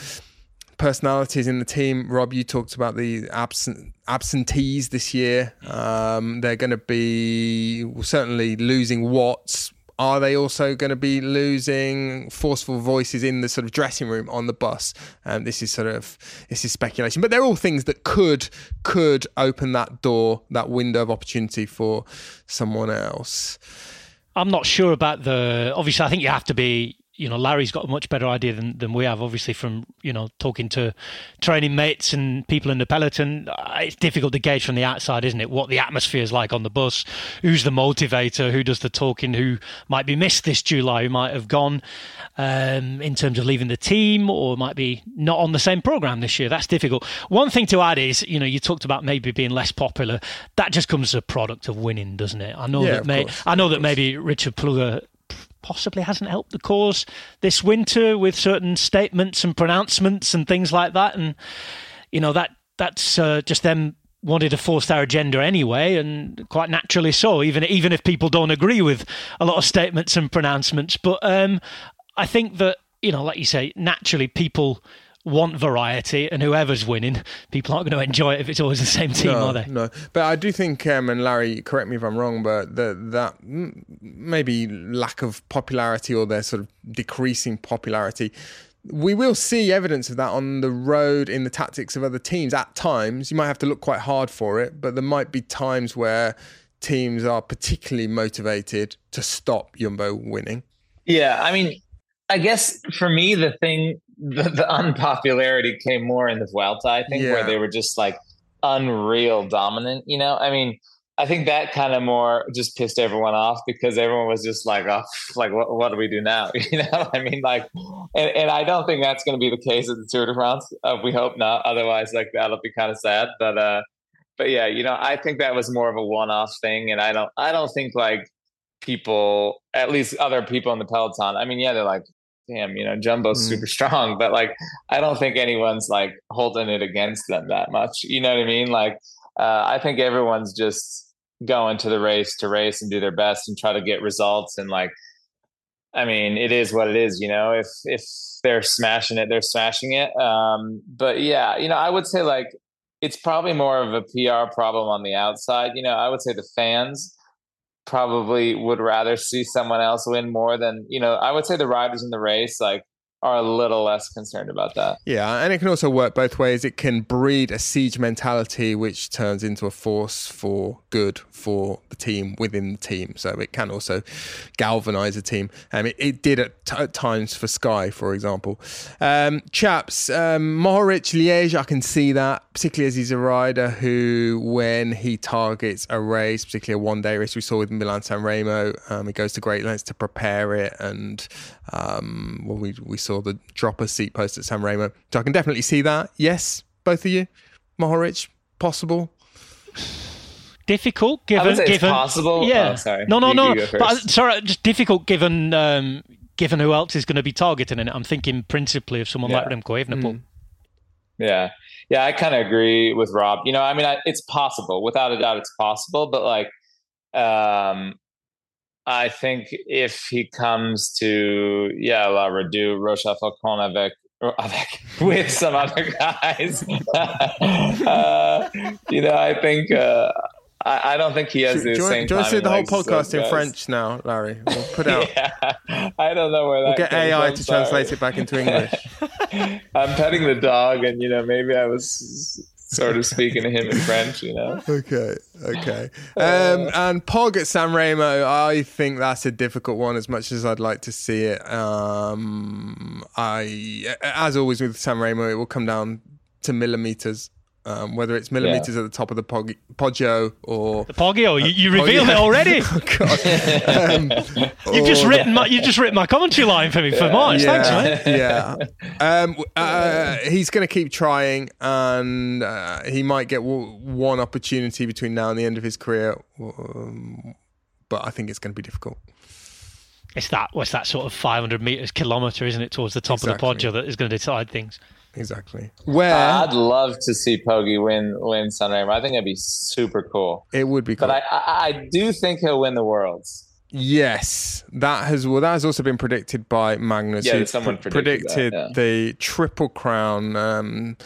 personalities in the team. Rob, you talked about the absent absentees this year. Um, they're going to be certainly losing Watts. Are they also going to be losing forceful voices in the sort of dressing room on the bus? Um, this is sort of this is speculation, but they're all things that could could open that door, that window of opportunity for someone else. I'm not sure about the. Obviously, I think you have to be you know, Larry's got a much better idea than, than we have, obviously, from, you know, talking to training mates and people in the peloton. Uh, it's difficult to gauge from the outside, isn't it? What the atmosphere is like on the bus, who's the motivator, who does the talking, who might be missed this July, who might have gone um, in terms of leaving the team or might be not on the same program this year. That's difficult. One thing to add is, you know, you talked about maybe being less popular. That just comes as a product of winning, doesn't it? I know Yeah, that may, course, I know that maybe Richard Plugge possibly hasn't helped the cause this winter with certain statements and pronouncements and things like that. And you know that that's uh, just them wanted to force their agenda anyway, and quite naturally so. Even even if people don't agree with a lot of statements and pronouncements, but um, I think that you know, like you say, naturally people want variety, and whoever's winning, people aren't going to enjoy it if it's always the same team, no, are they? No, but I do think, um, and Larry, correct me if I'm wrong, but the, that maybe lack of popularity or their sort of decreasing popularity, we will see evidence of that on the road in the tactics of other teams. At times, you might have to look quite hard for it, but there might be times where teams are particularly motivated to stop Jumbo winning. Yeah, I mean, I guess for me, the thing, the, the unpopularity came more in the Vuelta, I think, Yeah. where they were just like unreal dominant, you know? I mean, I think that kind of more just pissed everyone off because everyone was just like, oh, like, what, what do we do now? You know, I mean, like, and, and I don't think that's going to be the case at the Tour de France. Uh, we hope not. Otherwise, like, that'll be kind of sad. But, uh, but yeah, you know, I think that was more of a one-off thing, and I don't, I don't think like people, at least other people in the peloton. I mean, yeah, they're like, damn, you know, Jumbo's Mm. super strong, but like, I don't think anyone's like holding it against them that much. You know what I mean? Like, uh, I think everyone's just going to the race to race and do their best and try to get results. And like, I mean, it is what it is. You know, if if they're smashing it, they're smashing it. Um, but yeah, you know, I would say like it's probably more of a PR problem on the outside. You know, I would say the fans probably would rather see someone else win more than you know. I would say the riders in the race like are a little less concerned about that. Yeah, and it can also work both ways. It can breed a siege mentality, which turns into a force for good for the team within the team. So it can also galvanize a team. Um, it, it did at, t- at times for Sky, for example. Um, chaps, um, Mohoric Liège, I can see that, particularly as he's a rider who, when he targets a race, particularly a one day race we saw with Milan San Remo, um, he goes to great lengths to prepare it. And um, well, we, we saw the dropper seat post at San Remo. So I can definitely see that. Yes, both of you. Mohoric, possible. difficult given would say it's given possible. yeah Oh, sorry. no no You- no you but sorry just difficult given um given who else is going to be targeting it i'm thinking principally of someone like Yeah. remco evenepoel Yeah. Yeah, I kind of agree with Rob. You know, I mean, I, it's possible, without a doubt, it's possible. But like, um, I think if he comes to, yeah, La Redoute, Roche-aux-Faucons avec, avec with some other guys, uh, you know, I think, uh, I, I don't think he has Do the want, same do you want to timing the whole podcast in. French now, Larry? We'll put out. Yeah, I don't know where that We'll get AI from, to sorry. translate it back into English. I'm petting the dog, and you know, maybe I was sort of speaking to him in French. You know, okay, okay. Um, and Pog at San Remo, I think that's a difficult one. As much as I'd like to see it, um, I, as always with San Remo, it will come down to millimeters. Um, whether it's millimeters at the top of the pog- Poggio or the Poggio, you, you revealed yeah. it already. oh God, um, You've just written my you've just written my commentary line for me for March. Thanks, mate. yeah. Um, uh, he's going to keep trying, and uh, he might get w- one opportunity between now and the end of his career. Um, but I think it's going to be difficult. It's that what's that sort of 500 meters kilometer, isn't it, towards the top Exactly. of the Poggio that is going to decide things. Exactly. Where I'd love to see Poggi win win Sanremo. I think that'd be super cool. it would be cool. But I, I, I do think he'll win the worlds. Yes, that has well. That has also been predicted by Magnus. Yeah, someone pr- predicted that, yeah. the triple crown, um,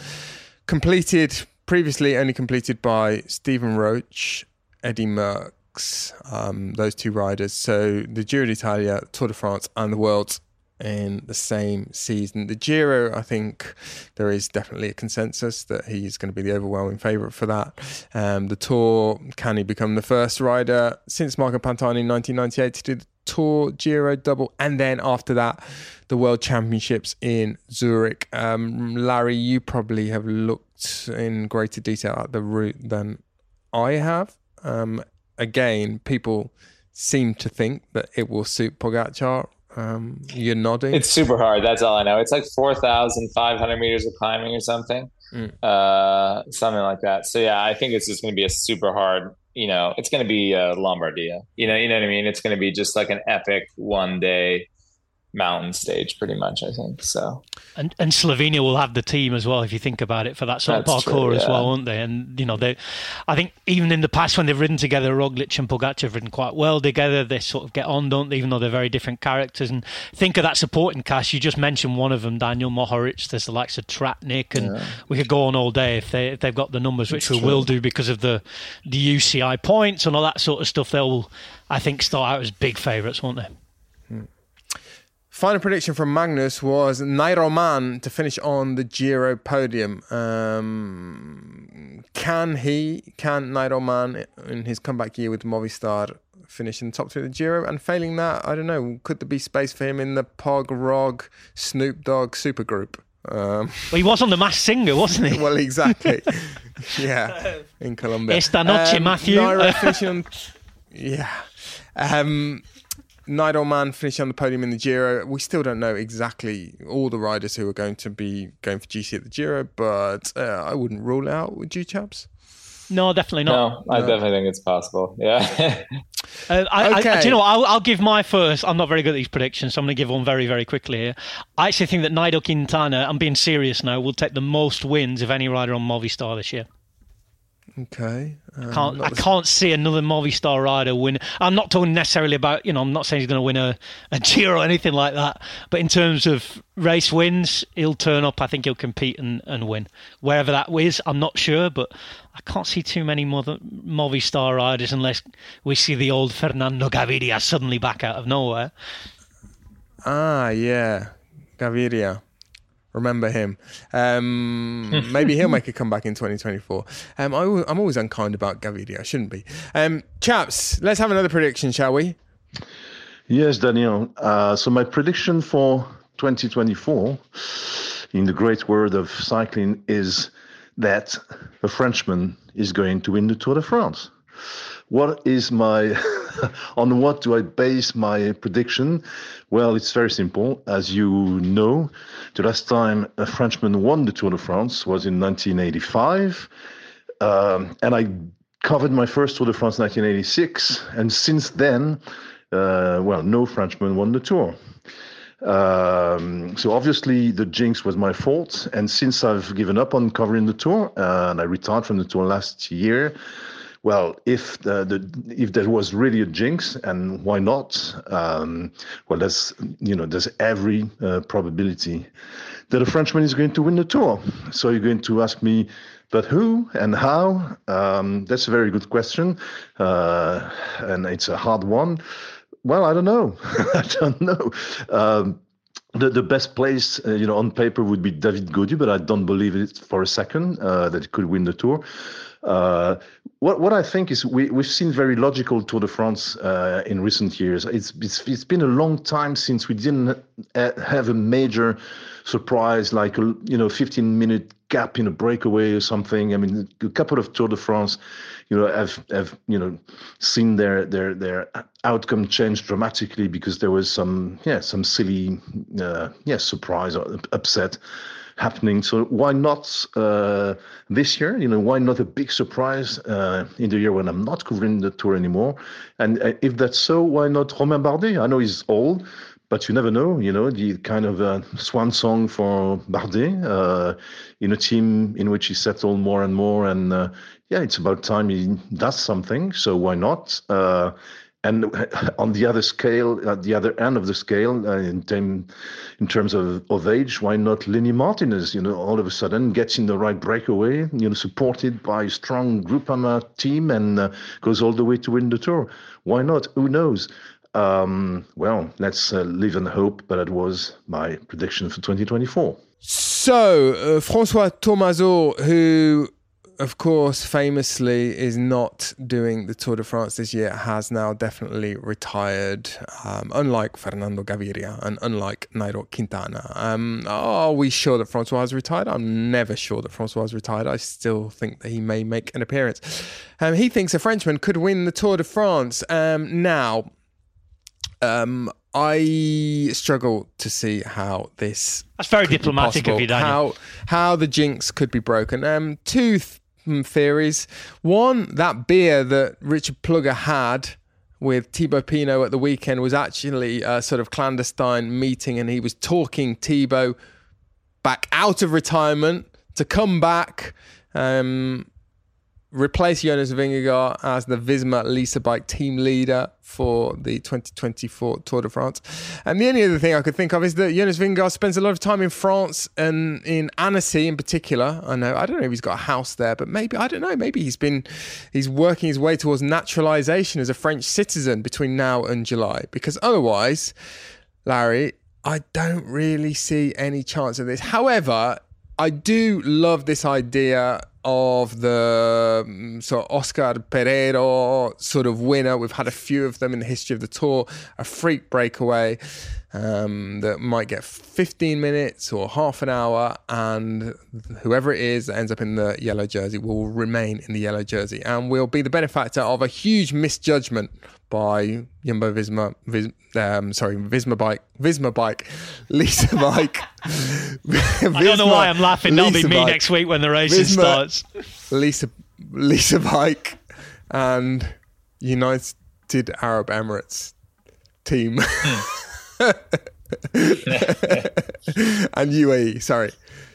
completed previously only completed by Stephen Roche, Eddie Merckx, um, those two riders. So the Giro d'Italia, Tour de France, and the Worlds in the same season. The Giro, I think there is definitely a consensus that he's going to be the overwhelming favourite for that. Um, the Tour, can he become the first rider since Marco Pantani in 1998 to do the Tour Giro double? And then after that, the World Championships in Zurich. Um, Larry, you probably have looked in greater detail at the route than I have. Um, again, people seem to think that it will suit Pogacar. Um, you're nodding. It's super hard. That's all I know. It's like 4,500 meters of climbing or something, Mm. uh, something like that. So yeah, I think it's just going to be a super hard. You know, it's going to be uh, Lombardia. You know, you know what I mean. It's going to be just like an epic one day mountain stage, pretty much. I think so. And and Slovenia will have the team as well, if you think about it, for that sort That's of parcours true, as well, won't they? And you know, they, I think even in the past when they've ridden together, Roglic and Pogacar have ridden quite well together. They sort of get on, don't they? Even though they're very different characters. And think of that supporting cast. You just mentioned one of them, Daniel Mohoric. There's the likes of Tratnik, and we could go on all day if they if they've got the numbers, which we will do because of the the UCI points and all that sort of stuff. They'll, I think, start out as big favourites, won't they? Final prediction from Magnus was Nairo Man to finish on the Giro podium. Um, can he, can Nairo Man in his comeback year with Movistar finish in the top three of the Giro? And failing that, I don't know, could there be space for him in the Pog Rog Snoop Dogg supergroup? Um, Well, he was on the Masked Singer, wasn't he? well, exactly. yeah, in Colombia. Esta noche, Matthew. Nairo finishing on, yeah. Um, Nairo Man finishing on the podium in the Giro. We still don't know exactly all the riders who are going to be going for GC at the Giro, but uh, I wouldn't rule out. Would you, chaps? No, definitely not. No, I definitely think it's possible. Yeah. Uh, I, I, Okay. do you know what? I'll, I'll give my first. I'm not very good at these predictions, so I'm going to give one very, very quickly here. I actually think that Nairo Quintana, I'm being serious now, will take the most wins of any rider on Movistar this year. Okay. Um, Can't, not I the- can't see another Movistar rider win. I'm not talking necessarily about, you know, I'm not saying he's going to win a, a Giro or anything like that. But in terms of race wins, he'll turn up. I think he'll compete and, and win. Wherever that is, I'm not sure, but I can't see too many mother, Movistar riders unless we see the old Fernando Gaviria suddenly back out of nowhere. Ah, yeah. Gaviria. Remember him. Um, maybe he'll make a comeback in 2024. Um, I, am always unkind about Gaviria. I shouldn't be. Um, chaps, let's have another prediction, shall we? Yes, Daniel. Uh, so my prediction for 2024, in the great world of cycling, is that a Frenchman is going to win the Tour de France. What is my, on what do I base my prediction? Well, it's very simple. As you know, the last time a Frenchman won the Tour de France was in 1985. Um, and I covered my first Tour de France in 1986. And since then, uh, well, no Frenchman won the Tour. Um, so obviously the jinx was my fault. And since I've given up on covering the Tour uh, and I retired from the Tour last year, well, if the, the if there was really a jinx, and why not? Um, well, there's you know there's every uh, probability that a Frenchman is going to win the tour. So you're going to ask me, but who and how? Um, that's a very good question, uh, and it's a hard one. Well, I don't know. I don't know. Um, the, the best place, uh, you know, on paper would be David Gaudu, but I don't believe it for a second uh, that he could win the Tour. Uh, what what I think is we we've seen very logical Tour de France uh, in recent years. It's, it's it's been a long time since we didn't have a major surprise like a you know 15 minute gap in a breakaway or something. I mean, a couple of Tour de France, you know, have have you know seen their their their outcome change dramatically because there was some yeah some silly uh, yeah surprise or upset happening. So why not uh, this year? You know, why not a big surprise uh, in the year when I'm not covering the tour anymore? And uh, if that's so, why not Romain Bardet? I know he's old, but you never know. You know, the kind of uh, swan song for Bardet uh, in a team in which he settled more and more. And uh, yeah, it's about time he does something. So why not? And on the other scale, at the other end of the scale, uh, in, term, in terms of, of age, why not Lenny Martinez? You know, all of a sudden gets in the right breakaway, you know, supported by a strong Groupama team and uh, goes all the way to win the tour. Why not? Who knows? Um, well, let's uh, live in hope, but it was my prediction for 2024. So, uh, Francois Thomazeau, who of course, famously is not doing the Tour de France this year, has now definitely retired, um, unlike Fernando Gaviria and unlike Nairo Quintana. Um, are we sure that Francois has retired? I'm never sure that Francois has retired. I still think that he may make an appearance. Um, he thinks a Frenchman could win the Tour de France. Um, now, um, I struggle to see how this. That's very diplomatic of you, Daniel. How how the jinx could be broken. Um, two th- theories. One, that beer that Richard Plugge had with Thibaut Pinot at the weekend was actually a sort of clandestine meeting, and he was talking Thibaut back out of retirement to come back. Um, replace Jonas Vingegaard as the Visma Lease Bike team leader for the 2024 Tour de France. And the only other thing I could think of is that Jonas Vingegaard spends a lot of time in France and in Annecy in particular. I know I don't know if he's got a house there, but maybe I don't know. Maybe he's been he's working his way towards naturalization as a French citizen between now and July. Because otherwise, Larry, I don't really see any chance of this. However, I do love this idea of the um, sort of Oscar Pereiro sort of winner. We've had a few of them in the history of the tour. A freak breakaway um, that might get 15 minutes or half an hour, and whoever it is that ends up in the yellow jersey will remain in the yellow jersey and will be the benefactor of a huge misjudgment by Jumbo Visma, Vis, um, sorry, Visma Bike, Visma Bike, Lisa Bike. Visma, I don't know why I'm laughing. That'll be me Bike, next week when the race starts. Lisa, Lisa Bike, and United Arab Emirates team. and UAE, sorry.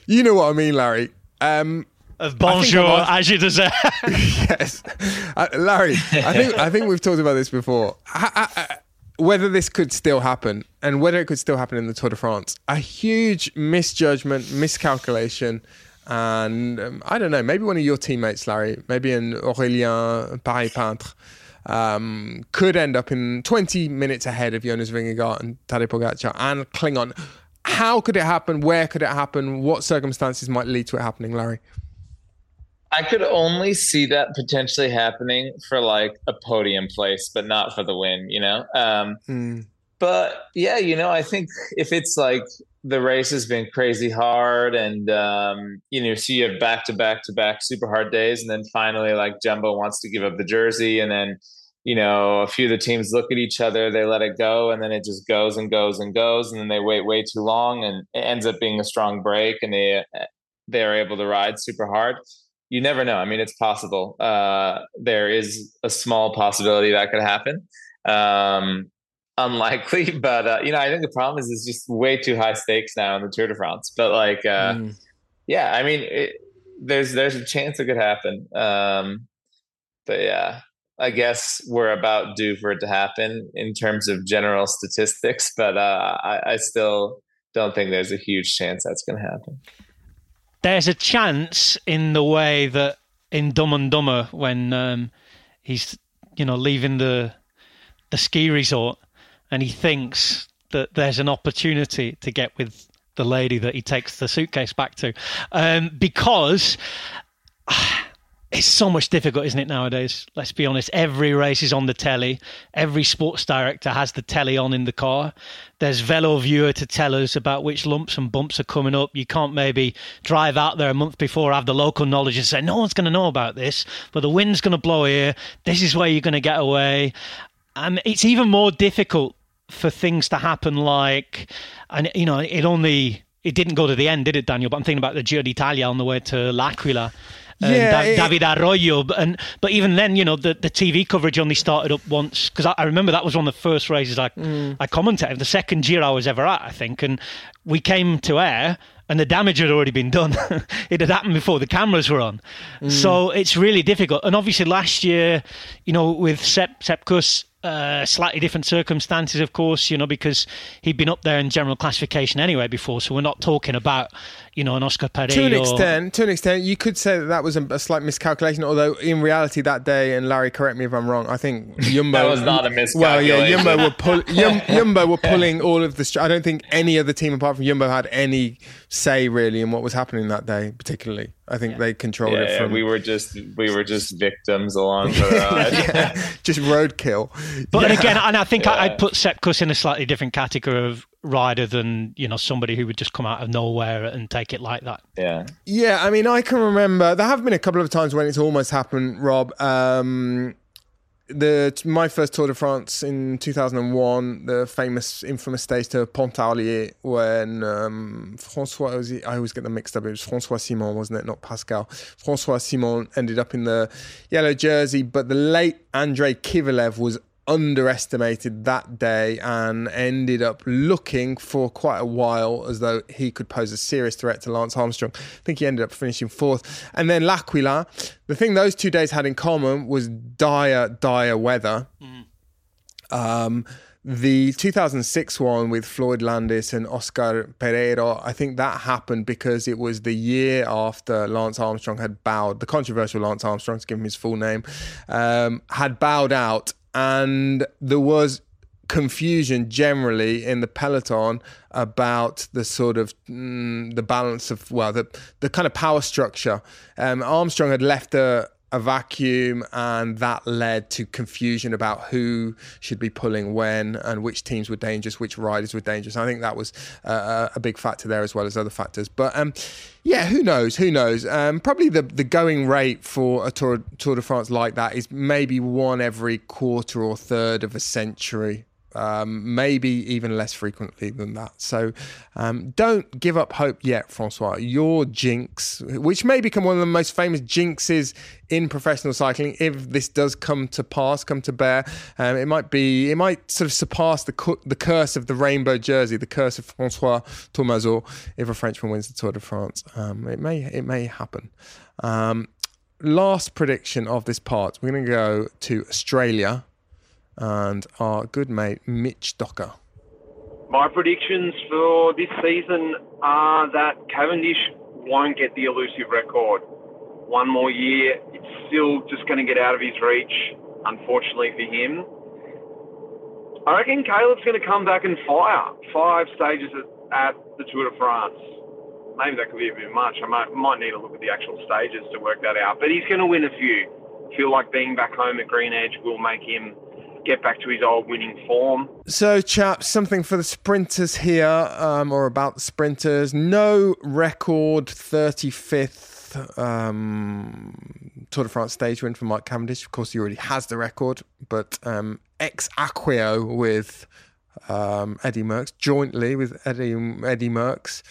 You know what I mean, Larry. Um, of bonjour, as you deserve. yes, uh, Larry. I think I think we've talked about this before. I, I, whether this could still happen, and whether it could still happen in the Tour de France, a huge misjudgment, miscalculation, and um, I don't know. Maybe one of your teammates, Larry, maybe an Aurélien Paret-Peintre, um, could end up in 20 minutes ahead of Jonas Vingegaard and Tadej Pogacar and Klingon. How could it happen? Where could it happen? What circumstances might lead to it happening, Larry? I could only see that potentially happening for like a podium place, but not for the win, you know? Um, mm. But yeah, you know, I think if it's like the race has been crazy hard and, um, you know, so you have back to back to back super hard days. And then finally, like Jumbo wants to give up the jersey. And then, you know, a few of the teams look at each other, they let it go, and then it just goes and goes and goes. And then they wait way too long and it ends up being a strong break and they, they are able to ride super hard you never know. I mean, it's possible. Uh, there is a small possibility that could happen. Um, unlikely, but uh, you know, I think the problem is it's just way too high stakes now in the Tour de France. But like, uh, mm. yeah, I mean, it, there's there's a chance it could happen. Um, but yeah, I guess we're about due for it to happen in terms of general statistics. But uh, I, I still don't think there's a huge chance that's going to happen there's a chance in the way that in Dumb and Dumber when um, he's you know leaving the the ski resort and he thinks that there's an opportunity to get with the lady that he takes the suitcase back to. Um, because it's so much difficult, isn't it, nowadays? Let's be honest. Every race is on the telly. Every sports director has the telly on in the car. There's Velo Viewer to tell us about which lumps and bumps are coming up. You can't maybe drive out there a month before, have the local knowledge and say, no one's going to know about this, but the wind's going to blow here. This is where you're going to get away. And it's even more difficult for things to happen like, and you know, it only, it didn't go to the end, did it, Daniel? But I'm thinking about the Giro d'Italia on the way to L'Aquila Yeah, Da- it- David Arroyo. But, and, but even then, you know, the, the TV coverage only started up once because I, I remember that was one of the first races I, Mm. I commentated, the second year I was ever at, I think. And we came to air and the damage had already been done. it had happened before the cameras were on. Mm. So it's really difficult. And obviously, last year, you know, with Sep, Sepp Kuss, uh, slightly different circumstances, of course, you know, because he'd been up there in general classification anyway before. So we're not talking about, you know, an Oscar Pereiro. To an or- extent, to an extent, you could say that that was a, a slight miscalculation. Although in reality, that day, and Larry, correct me if I'm wrong. I think Jumbo That was not a miscalculation. Well, yeah, Yumbo Jumbo were pull, Jum, Jumbo were pulling all of the. str- I don't think any other team apart from Jumbo had any say really in what was happening that day, particularly. I think they controlled Yeah, it yeah, we were just we were just victims along the ride. yeah, just roadkill. But and again, and I think I, Yeah. I'd put Sepp Kuss in a slightly different category of rider than you know somebody who would just come out of nowhere and take it like that. yeah. Yeah, I mean, I can remember there have been a couple of times when it's almost happened, Rob. Um, the my first Tour de France in 2001, the famous, infamous stage to Pontarlier, when um, Francois, he- I always get them mixed up. It was Francois Simon, wasn't it? Not Pascal. Francois Simon ended up in the yellow jersey, but the late Andrei Kivilev was underestimated that day and ended up looking for quite a while as though he could pose a serious threat to Lance Armstrong. I think he ended up finishing fourth. And then L'Aquila, the thing those two days had in common was dire, dire weather. Um, the 2006 one with Floyd Landis and Oscar Pereiro, I think that happened because it was the year after Lance Armstrong had bowed, the controversial Lance Armstrong, to give him his full name, um, had bowed out. And there was confusion generally in the peloton about the sort of mm, the balance of well the the kind of power structure. Um, armstrong had left a a vacuum and that led to confusion about who should be pulling when and which teams were dangerous which riders were dangerous. I think that was uh, a big factor there as well as other factors. But um yeah who knows? Who knows? Um probably the the going rate for a tour, tour de france like that is maybe one every quarter or third of a century um, maybe even less frequently than that. So um, don't give up hope yet, Francois. Your jinx, which may become one of the most famous jinxes in professional cycling, if this does come to pass, come to bear, um, it might be, it might sort of surpass the cu- the curse of the rainbow jersey, the curse of Francois Thomazeau, if a Frenchman wins the Tour de France. Um, it may, it may happen. Um, last prediction of this part, we're going to go to Australia and our good mate Mitch Docker. My predictions for this season are that Cavendish won't get the elusive record. One more year, it's still just going to get out of his reach, unfortunately for him. I reckon Caleb's going to come back and fire five stages at, the Tour de France. Maybe that could be a bit much. I might, might need to look at the actual stages to work that out. But he's going to win a few. Feel like being back home at Green Edge will make him get back to his old winning form. So, chaps, something for the sprinters here, um, or about the sprinters. No record 35th um, Tour de France stage win for Mike Cavendish. Of course, he already has the record, but um, ex aequo with um, Eddie Merckx, jointly with Eddie, Eddie Merckx.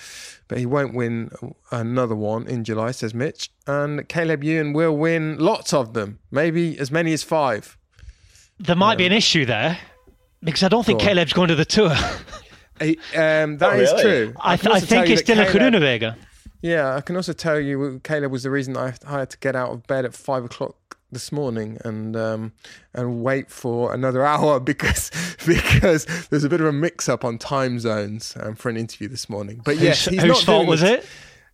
But he won't win another one in July, says Mitch. And Caleb Ewan will win lots of them, maybe as many as five. There might be an issue there because I don't think Go. Caleb's going to the tour. He- um, that Oh, is really? true. I, can th- I also think it's that Dylan Caleb- Groenewegen. Yeah, I can also tell you Caleb was the reason I I had to get out of bed at five o'clock this morning and um, and wait for another hour because because there's a bit of a mix up on time zones um, for an interview this morning. But yes, Whose- he's whose not fault was this- it?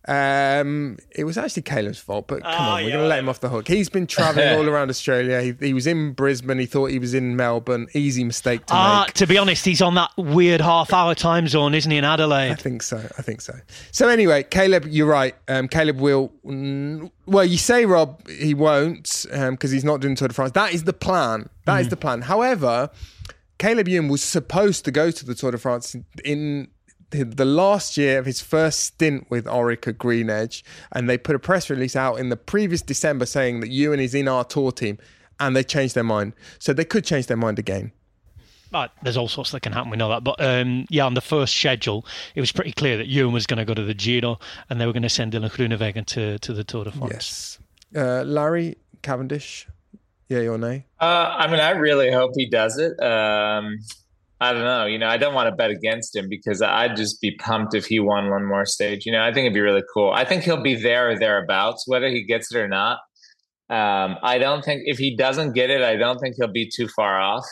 Um, it was actually Caleb's fault, but come Ah, on, we're yeah, going to let him off the hook. He's been travelling all around Australia. He, he was in Brisbane. He thought he was in Melbourne. Easy mistake to Ah, make. to be honest, he's on that weird half-hour time zone, isn't he, in Adelaide? I think so. I think so. So anyway, Caleb, you're right. Um, Caleb will. Mm, well, you say Rob he won't because he's not doing Tour de France. That is the plan. That is the plan. However, Caleb Ewan was supposed to go to the Tour de France in, in the, the last year of his first stint with Orica Green Edge, and they put a press release out in the previous December saying that Ewan is in our tour team, and they changed their mind. So they could change their mind again. Uh, there's all sorts that can happen. We know that, but um, yeah, on the first schedule, it was pretty clear that Ewan was going to go to the Giro, and they were going to send Dylan Groenewegen to to the Tour de France. Yes. Uh, Larry Cavendish, yeah or nay? Uh, I mean, I really hope he does it. Um, I don't know. You know, I don't want to bet against him because I'd just be pumped if he won one more stage. You know, I think it'd be really cool. I think he'll be there or thereabouts, whether he gets it or not. Um, I don't think if he doesn't get it, I don't think he'll be too far off.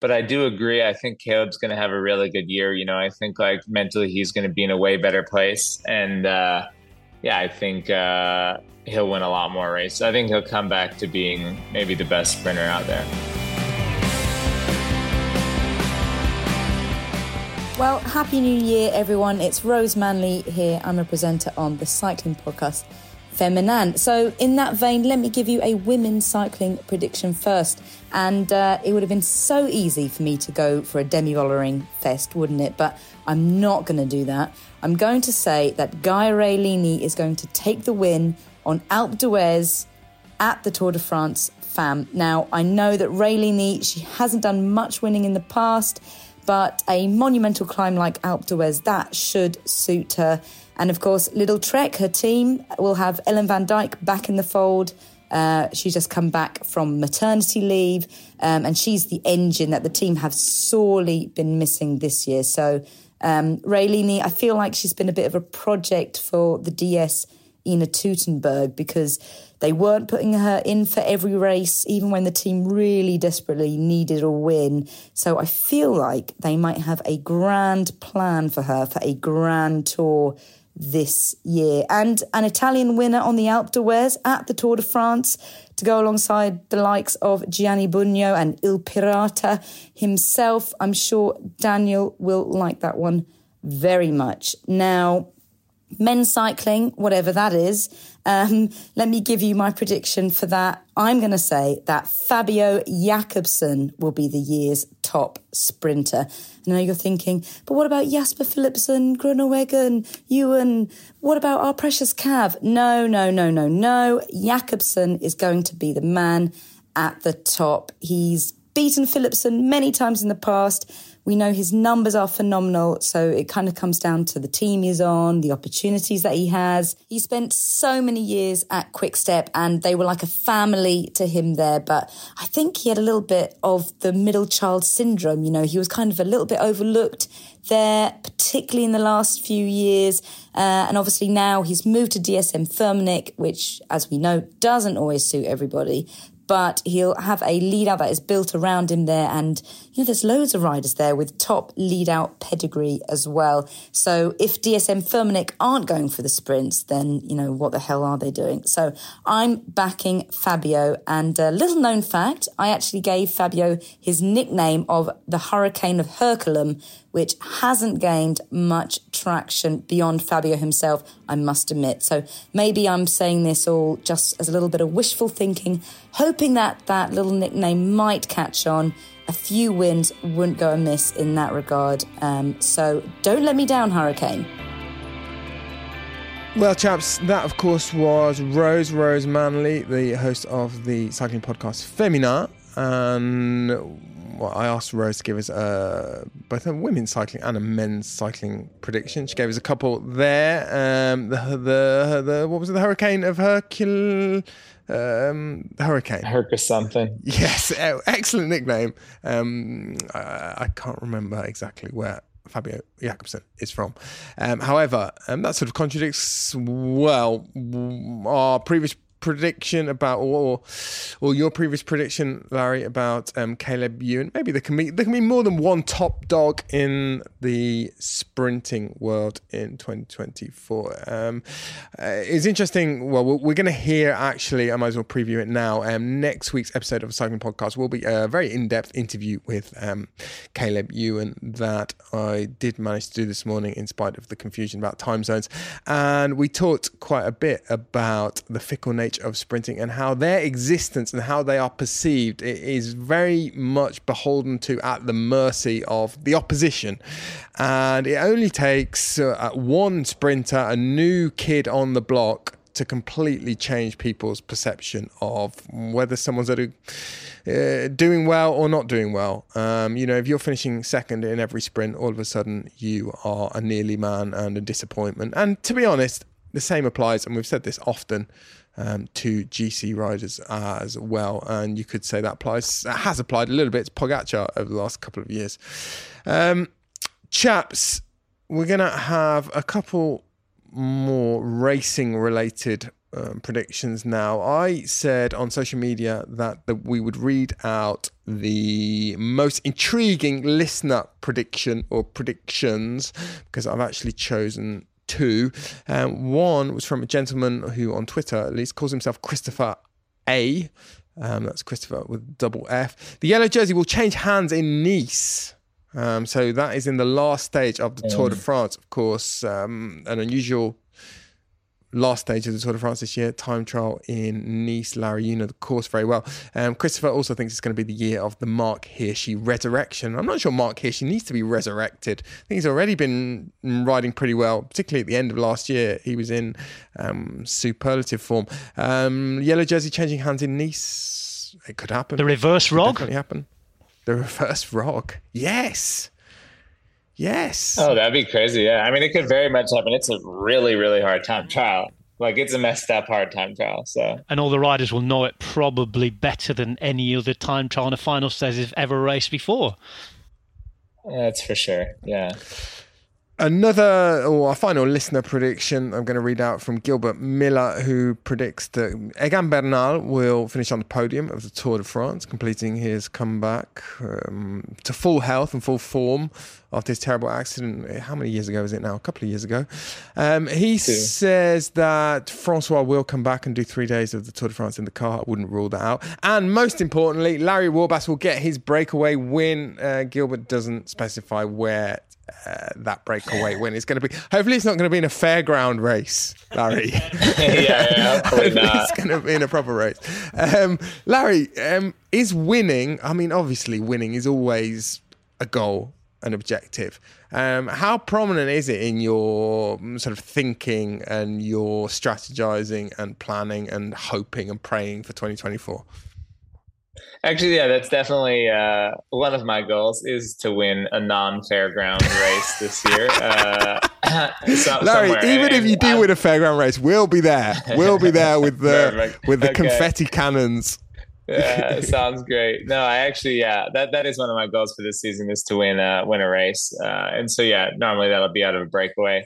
But I do agree. I think Caleb's going to have a really good year. You know, I think like mentally he's going to be in a way better place, and uh, yeah, I think uh, he'll win a lot more races. I think he'll come back to being maybe the best sprinter out there. Well, happy new year, everyone. It's Rose Manley here. I'm a presenter on the cycling podcast Feminin. So, in that vein, let me give you a women's cycling prediction first. And uh, it would have been so easy for me to go for a Demi Vollering fest, wouldn't it? But I'm not going to do that. I'm going to say that Gaia Realini is going to take the win on Alpe d'Huez at the Tour de France Femmes. Now, I know that Realini, she hasn't done much winning in the past, but a monumental climb like Alpe d'Huez, that should suit her. And of course, Lidl-Trek, her team, will have Ellen van Dijk back in the fold. Uh, she's just come back from maternity leave, um, and she's the engine that the team have sorely been missing this year. So, um, Realini, I feel like she's been a bit of a project for the DS Ina Teutenberg because they weren't putting her in for every race, even when the team really desperately needed a win. So I feel like they might have a grand plan for her for a grand tour this year. And an Italian winner on the Alpe d'Huez at the Tour de France to go alongside the likes of Gianni Bugno and Il Pirata himself. I'm sure Daniel will like that one very much. Now, men's cycling, whatever that is, um, let me give you my prediction for that. I'm going to say that Fabio Jakobsen will be the year's top sprinter. I know you're thinking, but what about Jasper Philipsen, Groenewegen, Ewan? What about our precious Cav? No, no, no, no, no. Jakobsen is going to be the man at the top. He's beaten Philipsen many times in the past we know his numbers are phenomenal. So it kind of comes down to the team he's on, the opportunities that he has. He spent so many years at Quickstep and they were like a family to him there. But I think he had a little bit of the middle child syndrome. You know, he was kind of a little bit overlooked there, particularly in the last few years. Uh, and obviously now he's moved to DSM Firmenich, which, as we know, doesn't always suit everybody but he'll have a lead that is built around him there. And, you know, there's loads of riders there with top lead out pedigree as well. So if DSM Firmenich aren't going for the sprints, then, you know, what the hell are they doing? So I'm backing Fabio. And a little known fact, I actually gave Fabio his nickname of the Hurricane of Heukelum, which hasn't gained much traction beyond Fabio himself, I must admit. So maybe I'm saying this all just as a little bit of wishful thinking, hoping that that little nickname might catch on. A few wins wouldn't go amiss in that regard. Um, so don't let me down, Hurricane. Well, chaps, that of course was Rose Rose Manley, the host of the cycling podcast Femina. And well, I asked Rose to give us uh, both a women's cycling and a men's cycling prediction. She gave us a couple there. Um, the, the the what was it? The Hurricane of Hercule. Um, Hurricane. Hercus something. Yes, excellent nickname. Um, I, I can't remember exactly where Fabio Jakobsen is from. Um, however, um, that sort of contradicts well our previous prediction about or or your previous prediction, Larry, about um, Caleb Ewan. Maybe there can be there can be more than one top dog in the sprinting world in 2024. Um, uh, it's interesting. Well, we're, going to hear actually. I might as well preview it now. Um, next week's episode of the Cycling Podcast will be a very in-depth interview with um, Caleb Ewan that I did manage to do this morning, in spite of the confusion about time zones, and we talked quite a bit about the fickle nature of sprinting and how their existence and how they are perceived is very much beholden to at the mercy of the opposition. And it only takes uh, one sprinter, a new kid on the block, to completely change people's perception of whether someone's uh, doing well or not doing well. Um, you know, if you're finishing second in every sprint, all of a sudden you are a nearly man and a disappointment. And to be honest, the same applies, and we've said this often um, to GC riders as well. And you could say that applies, has applied a little bit to Pogacar over the last couple of years. Um, chaps, we're going to have a couple more racing related um, predictions now. I said on social media that we would read out the most intriguing listener prediction or predictions because I've actually chosen two. Um, one was from a gentleman who on Twitter at least calls himself Christopher A. Um, that's Christopher with double F. The yellow jersey will change hands in Nice. Um, so that is in the last stage of the Tour de France, of course. Um, an unusual last stage of the Tour de France this year, time trial in Nice. Larry, you know the course very well. Um, Christopher also thinks it's going to be the year of the Marc Hirschi resurrection. I'm not sure Marc Hirschi needs to be resurrected. I think he's already been riding pretty well, particularly at the end of last year. He was in um, superlative form. Um, yellow jersey changing hands in Nice. It could happen. The reverse Could rog? Definitely happen. The reverse rog. Yes. Yes. Oh, that'd be crazy. Yeah. I mean, it could very much happen. It's a really, really hard time trial. Like, it's a messed up hard time trial. So, And all the riders will know it probably better than any other time trial in a final stage they've ever raced before. that's for sure. Yeah. Another or a final listener prediction I'm going to read out from Gilbert Miller, who predicts that Egan Bernal will finish on the podium of the Tour de France, completing his comeback um, to full health and full form after his terrible accident. How many years ago is it now? A couple of years ago. Um, he says that Francois will come back and do three days of the Tour de France in the car. I wouldn't rule that out. And most importantly, Larry Warbasse will get his breakaway win. Uh, Gilbert doesn't specify where uh, that breakaway win is going to be. Hopefully, it's not going to be in a fairground race, Larry. yeah, yeah, hopefully not. it's going to be in a proper race. Um, Larry, um, is winning? I mean, obviously, winning is always a goal, an objective. Um, how prominent is it in your mm, sort of thinking and your strategizing and planning and hoping and praying for 2024? Actually, yeah, that's definitely uh, one of my goals is to win a non-fairground race this year. Uh, so- Larry, even if you do win a fairground race, we'll be there. We'll be there with the with the Okay. confetti cannons. yeah, sounds great. No, I actually, yeah, that that is one of my goals for this season is to win a win a race. Uh, and so, yeah, normally that'll be out of a breakaway.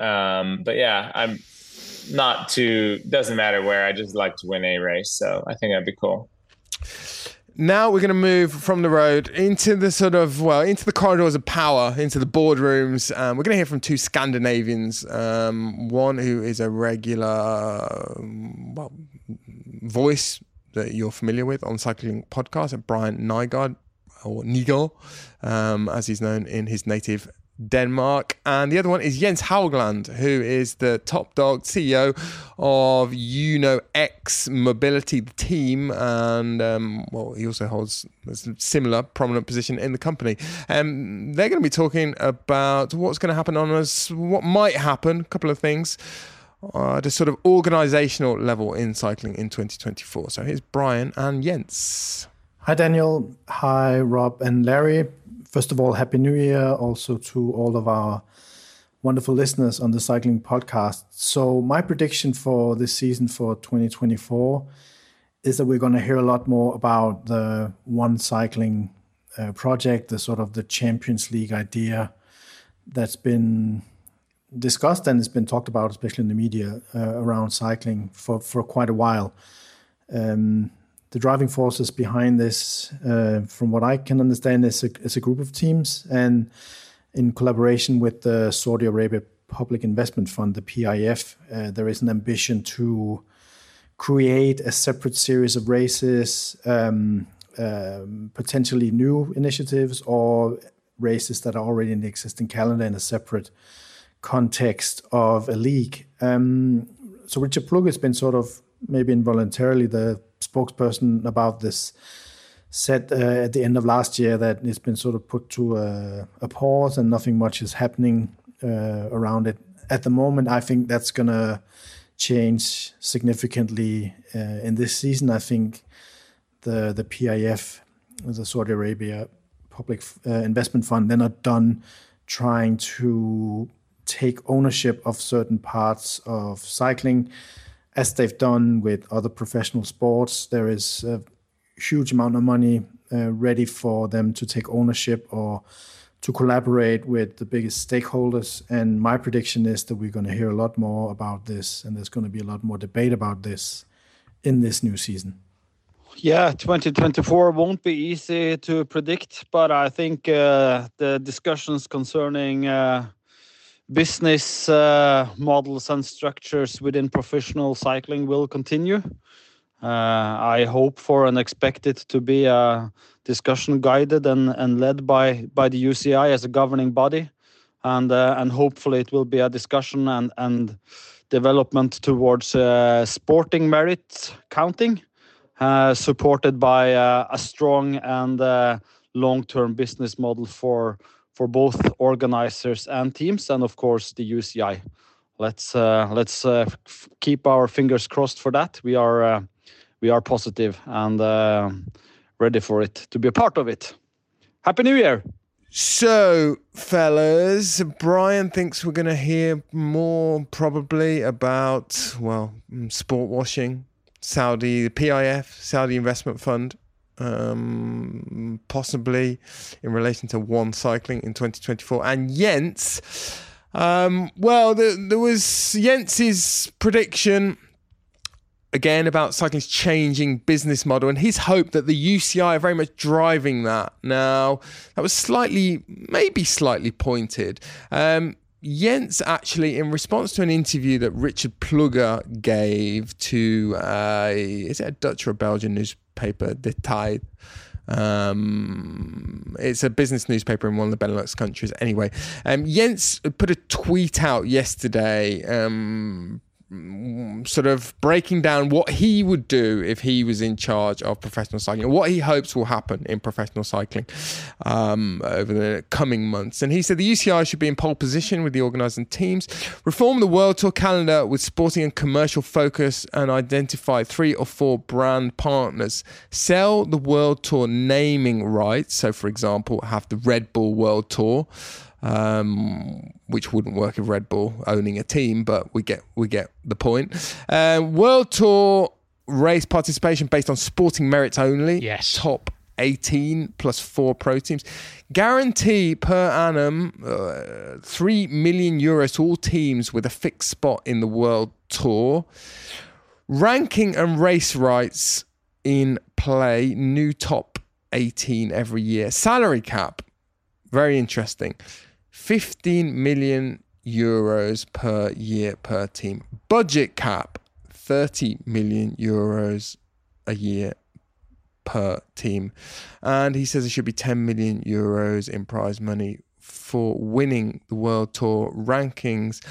Um, but yeah, I'm not too doesn't matter where. I just like to win a race, so I think that'd be cool. Now we're going to move from the road into the sort of well into the corridors of power, into the boardrooms. Um, we're going to hear from two Scandinavians. Um, one who is a regular well voice that you're familiar with on cycling podcast, Brian Nygaard or Nigo, um, as he's known in his native Denmark. And the other one is Jens Haugland, who is the top dog CEO of Uno X Mobility, team. And um, well, he also holds a similar prominent position in the company. Um, they're going to be talking about what's going to happen on us, what might happen, a couple of things. Uh, at a sort of organizational level in cycling in 2024. So here's Brian and Jens. Hi, Daniel. Hi, Rob and Larry. First of all, Happy New Year also to all of our wonderful listeners on the Cycling Podcast. So, my prediction for this season for 2024 is that we're going to hear a lot more about the One Cycling uh, project, the sort of the Champions League idea that's been discussed and has been talked about, especially in the media, uh, around cycling for, for quite a while. Um, the driving forces behind this, uh, from what I can understand, is a, is a group of teams, and in collaboration with the Saudi Arabia Public Investment Fund, the PIF, uh, there is an ambition to create a separate series of races, um, um, potentially new initiatives or races that are already in the existing calendar in a separate context of a league. Um, so Richard Plugge has been sort of maybe involuntarily the spokesperson about this. Said uh, at the end of last year that it's been sort of put to a, a pause and nothing much is happening uh, around it at the moment. I think that's gonna change significantly uh, in this season. I think the the PIF, the Saudi Arabia Public uh, Investment Fund, they're not done trying to take ownership of certain parts of cycling as they've done with other professional sports, there is a huge amount of money uh, ready for them to take ownership or to collaborate with the biggest stakeholders. And my prediction is that we're going to hear a lot more about this, and there's going to be a lot more debate about this in this new season. Yeah, 2024 won't be easy to predict, but I think uh, the discussions concerning uh, business uh, models and structures within professional cycling will continue. Uh, I hope for and expect it to be a discussion guided and, and led by, by the UCI as a governing body. And, uh, and hopefully it will be a discussion and, and development towards uh, sporting merit counting, uh, supported by uh, a strong and uh, long-term business model for for both organizers and teams, and of course the UCI. Let's let's keep our fingers crossed for that. We are we are positive and uh, ready for it to be a part of it. Happy New Year! So, fellas, Brian thinks we're going to hear more probably about, well, mm, sport washing, Saudi, the PIF, Saudi Investment Fund, um, possibly in relation to one cycling in 2024. And Jens, um, well, there, there was Jens's prediction again about cycling's changing business model and his hope that the UCI are very much driving that. Now, that was slightly, maybe slightly pointed. Um, Jens actually, in response to an interview that Richard Plugge gave to, uh, is it a Dutch or a Belgian newspaper, De Tijd? Um, it's a business newspaper in one of the Benelux countries. Anyway, um, Jens put a tweet out yesterday um, sort of breaking down what he would do if he was in charge of professional cycling, what he hopes will happen in professional cycling um, over the coming months. And he said the UCI should be in pole position with the organising teams, reform the World Tour calendar with sporting and commercial focus, and identify three or four brand partners. Sell the World Tour naming rights. So, for example, have the Red Bull World Tour um, which wouldn't work if Red Bull owning a team, but we get we get the point. Uh, World Tour race participation based on sporting merits only. Yes. Top 18 plus four pro teams. Guarantee per annum uh, 3 million euros to all teams with a fixed spot in the World Tour. Ranking and race rights in play, new top 18 every year. Salary cap, very interesting. 15 million euros per year per team. Budget cap 30 million euros a year per team. And he says it should be 10 million euros in prize money for winning the World Tour rankings.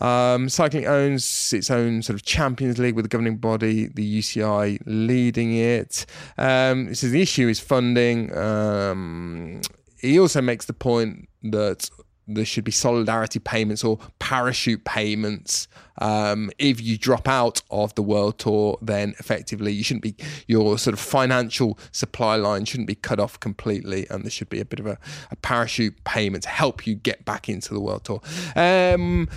Um, cycling owns its own sort of Champions League with the governing body, the UCI leading it. Um, so the issue is funding. Um, he also makes the point that there should be solidarity payments or parachute payments. Um, if you drop out of the world tour, then effectively you shouldn't be your sort of financial supply line shouldn't be cut off completely, and there should be a bit of a, a parachute payment to help you get back into the world tour. Um,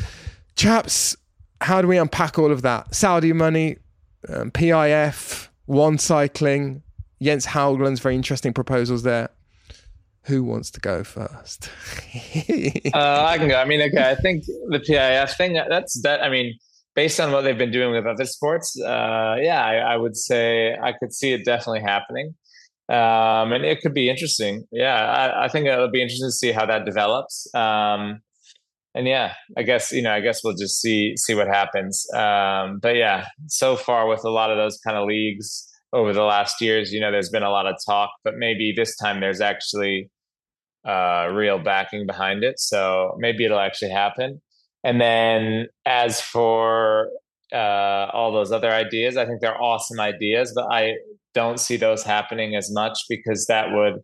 chaps, how do we unpack all of that? Saudi money, um, PIF, one cycling. Jens Haugland's very interesting proposals there who wants to go first? uh, I can go. I mean, okay, I think the PIF thing that's that. I mean, based on what they've been doing with other sports, uh, yeah, I, I, would say I could see it definitely happening, um, and it could be interesting. Yeah, I, I, think it'll be interesting to see how that develops. Um, and yeah, I guess you know, I guess we'll just see see what happens. Um, but yeah, so far with a lot of those kind of leagues over the last years, you know, there's been a lot of talk, but maybe this time there's actually uh, real backing behind it. So maybe it'll actually happen. And then as for uh, all those other ideas, I think they're awesome ideas, but I don't see those happening as much because that would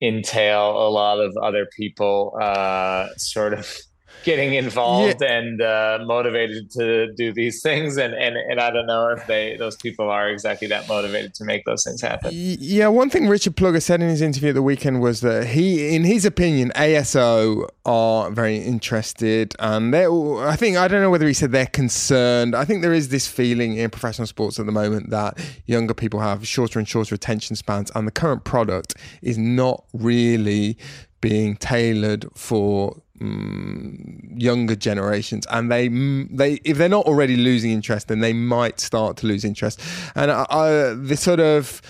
entail a lot of other people uh, sort of getting involved yeah. and uh, motivated to do these things and, and and I don't know if they those people are exactly that motivated to make those things happen. Yeah, one thing Richard Plugge said in his interview at the weekend was that he, in his opinion, ASO are very interested and they I think I don't know whether he said they're concerned. I think there is this feeling in professional sports at the moment that younger people have shorter and shorter attention spans and the current product is not really being tailored for um, younger generations, and they they if they're not already losing interest, then they might start to lose interest. And I, I, the sort of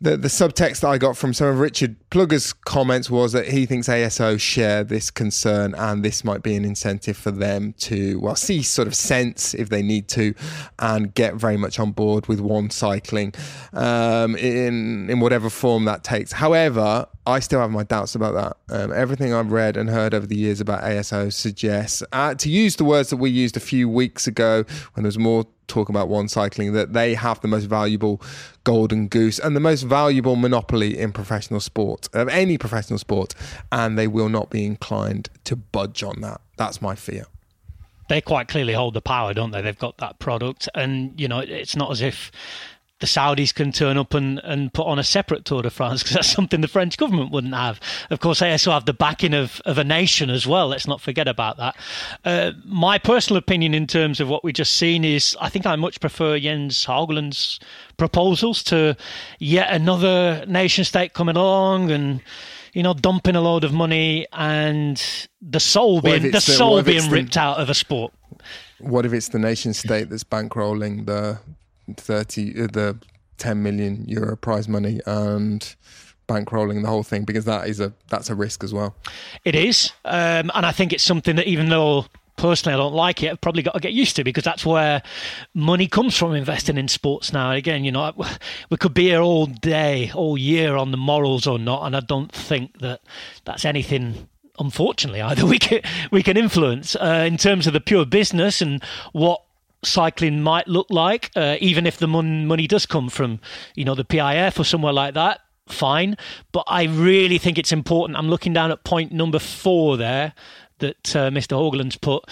the, the subtext that I got from some of Richard Plugge's comments was that he thinks ASO share this concern and this might be an incentive for them to, well, see sort of sense if they need to and get very much on board with one cycling um, in, in whatever form that takes. However, I still have my doubts about that. Um, everything I've read and heard over the years about ASO suggests, uh, to use the words that we used a few weeks ago when there was more talk about one cycling that they have the most valuable golden goose and the most valuable monopoly in professional sport of any professional sport and they will not be inclined to budge on that. That's my fear. They quite clearly hold the power don't they? They've got that product and you know it's not as if the Saudis can turn up and, and put on a separate Tour de France because that's something the French government wouldn't have. Of course, they also have the backing of, of a nation as well. Let's not forget about that. Uh, my personal opinion in terms of what we've just seen is I think I much prefer Jens Haugland's proposals to yet another nation state coming along and you know dumping a load of money and the soul being the, the soul being ripped the, out of a sport. What if it's the nation state that's bankrolling the 30 uh, the 10 million euro prize money and bankrolling the whole thing because that is a that's a risk as well it is um, and i think it's something that even though personally I don't like it. I've probably got to get used to because that's where money comes from investing in sports now. Again, you know, we could be here all day, all year on the morals or not, and I don't think that that's anything. Unfortunately, either we can we can influence uh, in terms of the pure business and what cycling might look like, uh, even if the mon- money does come from, you know, the PIF or somewhere like that. Fine, but I really think it's important. I'm looking down at point number four there that uh, Mr. Haugland's put.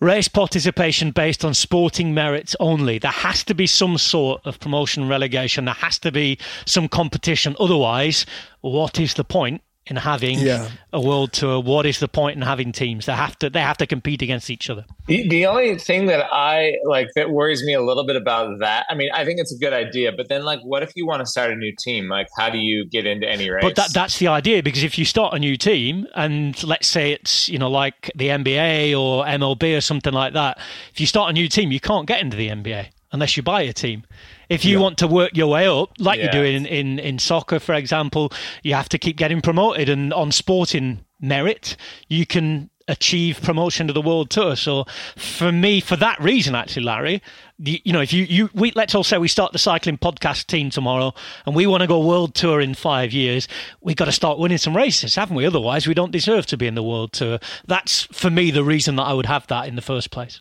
Race participation based on sporting merits only. There has to be some sort of promotion relegation. There has to be some competition. Otherwise, what is the point? In having yeah. a world tour. What is the point in having teams? They have to they have to compete against each other. The, the only thing that I like that worries me a little bit about that. I mean, I think it's a good idea, but then like, what if you want to start a new team? Like, how do you get into any race? But that that's the idea because if you start a new team and let's say it's you know like the NBA or MLB or something like that, if you start a new team, you can't get into the NBA unless you buy a team. If you yeah. want to work your way up, like yeah. you do in, in, in soccer, for example, you have to keep getting promoted. And on sporting merit, you can achieve promotion to the world tour. So for me, for that reason, actually, Larry, you, you know, if you, you we, let's all say we start the cycling podcast team tomorrow and we want to go world tour in five years, we've got to start winning some races, haven't we? Otherwise, we don't deserve to be in the world tour. That's for me the reason that I would have that in the first place.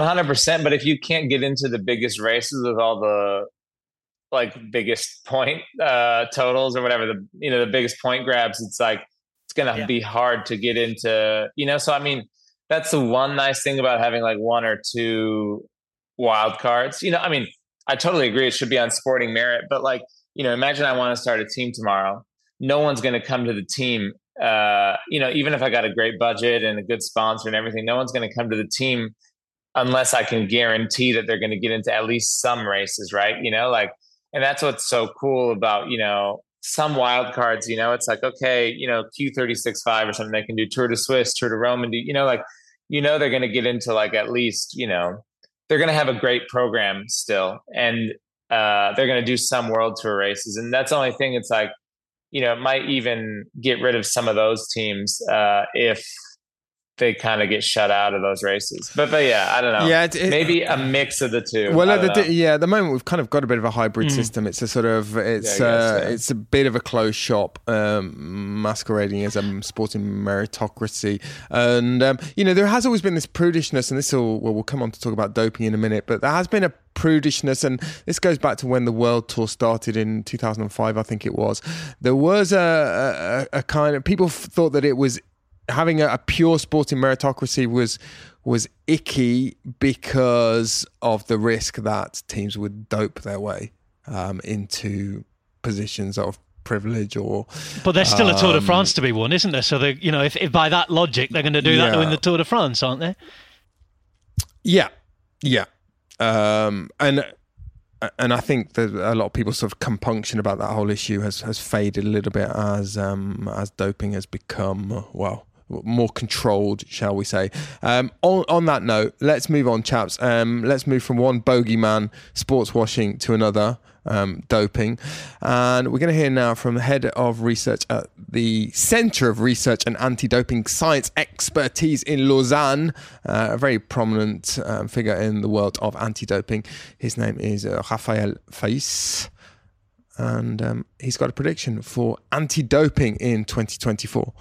Hundred percent. But if you can't get into the biggest races with all the like biggest point uh, totals or whatever the you know the biggest point grabs, it's like it's going to yeah. be hard to get into, you know. So I mean, that's the one nice thing about having like one or two wild cards. You know, I mean, I totally agree it should be on sporting merit, but like, you know, imagine I want to start a team tomorrow. No one's going to come to the team. Uh, you know, even if I got a great budget and a good sponsor and everything, no one's going to come to the team unless I can guarantee that they're going to get into at least some races, right? You know, like, and that's what's so cool about you know some wild cards, you know, it's like, okay, you know, Q36.5 or something, they can do Tour de Suisse, Tour de do, you know, like, you know, they're going to get into like at least, you know, they're going to have a great program still. And uh, they're going to do some world tour races. And that's the only thing. It's like, you know, it might even get rid of some of those teams uh, if they kind of get shut out of those races. But but yeah, I don't know. Yeah, it, it, maybe a mix of the two. Well, at the, yeah, at the moment we've kind of got a bit of a hybrid mm. system. It's a sort of it's yeah, uh, yeah. it's a bit of a closed shop, um, masquerading as a sporting meritocracy, and um, you know there has always been this prudishness, and this will well we'll come on to talk about doping in a minute, but there has been a prudishness and this goes back to when the world tour started in 2005 i think it was there was a, a, a kind of people thought that it was having a, a pure sporting meritocracy was was icky because of the risk that teams would dope their way um, into positions of privilege or but there's still a Tour de um, France to be won, isn't there? So they, you know, if, if by that logic they're going to do that to win the Tour de France, aren't they? Yeah, yeah, um, and and I think that a lot of people's sort of compunction about that whole issue has has faded a little bit as um, as doping has become well more controlled, shall we say? Um, on on that note, let's move on, chaps. Um, let's move from one bogeyman sports washing to another. Um, doping, and we're going to hear now from the head of research at the Centre of Research and Anti-Doping Science Expertise in Lausanne, uh, a very prominent um, figure in the world of anti-doping. His name is uh, Raphael Faiss, and um, he's got a prediction for anti-doping in 2024.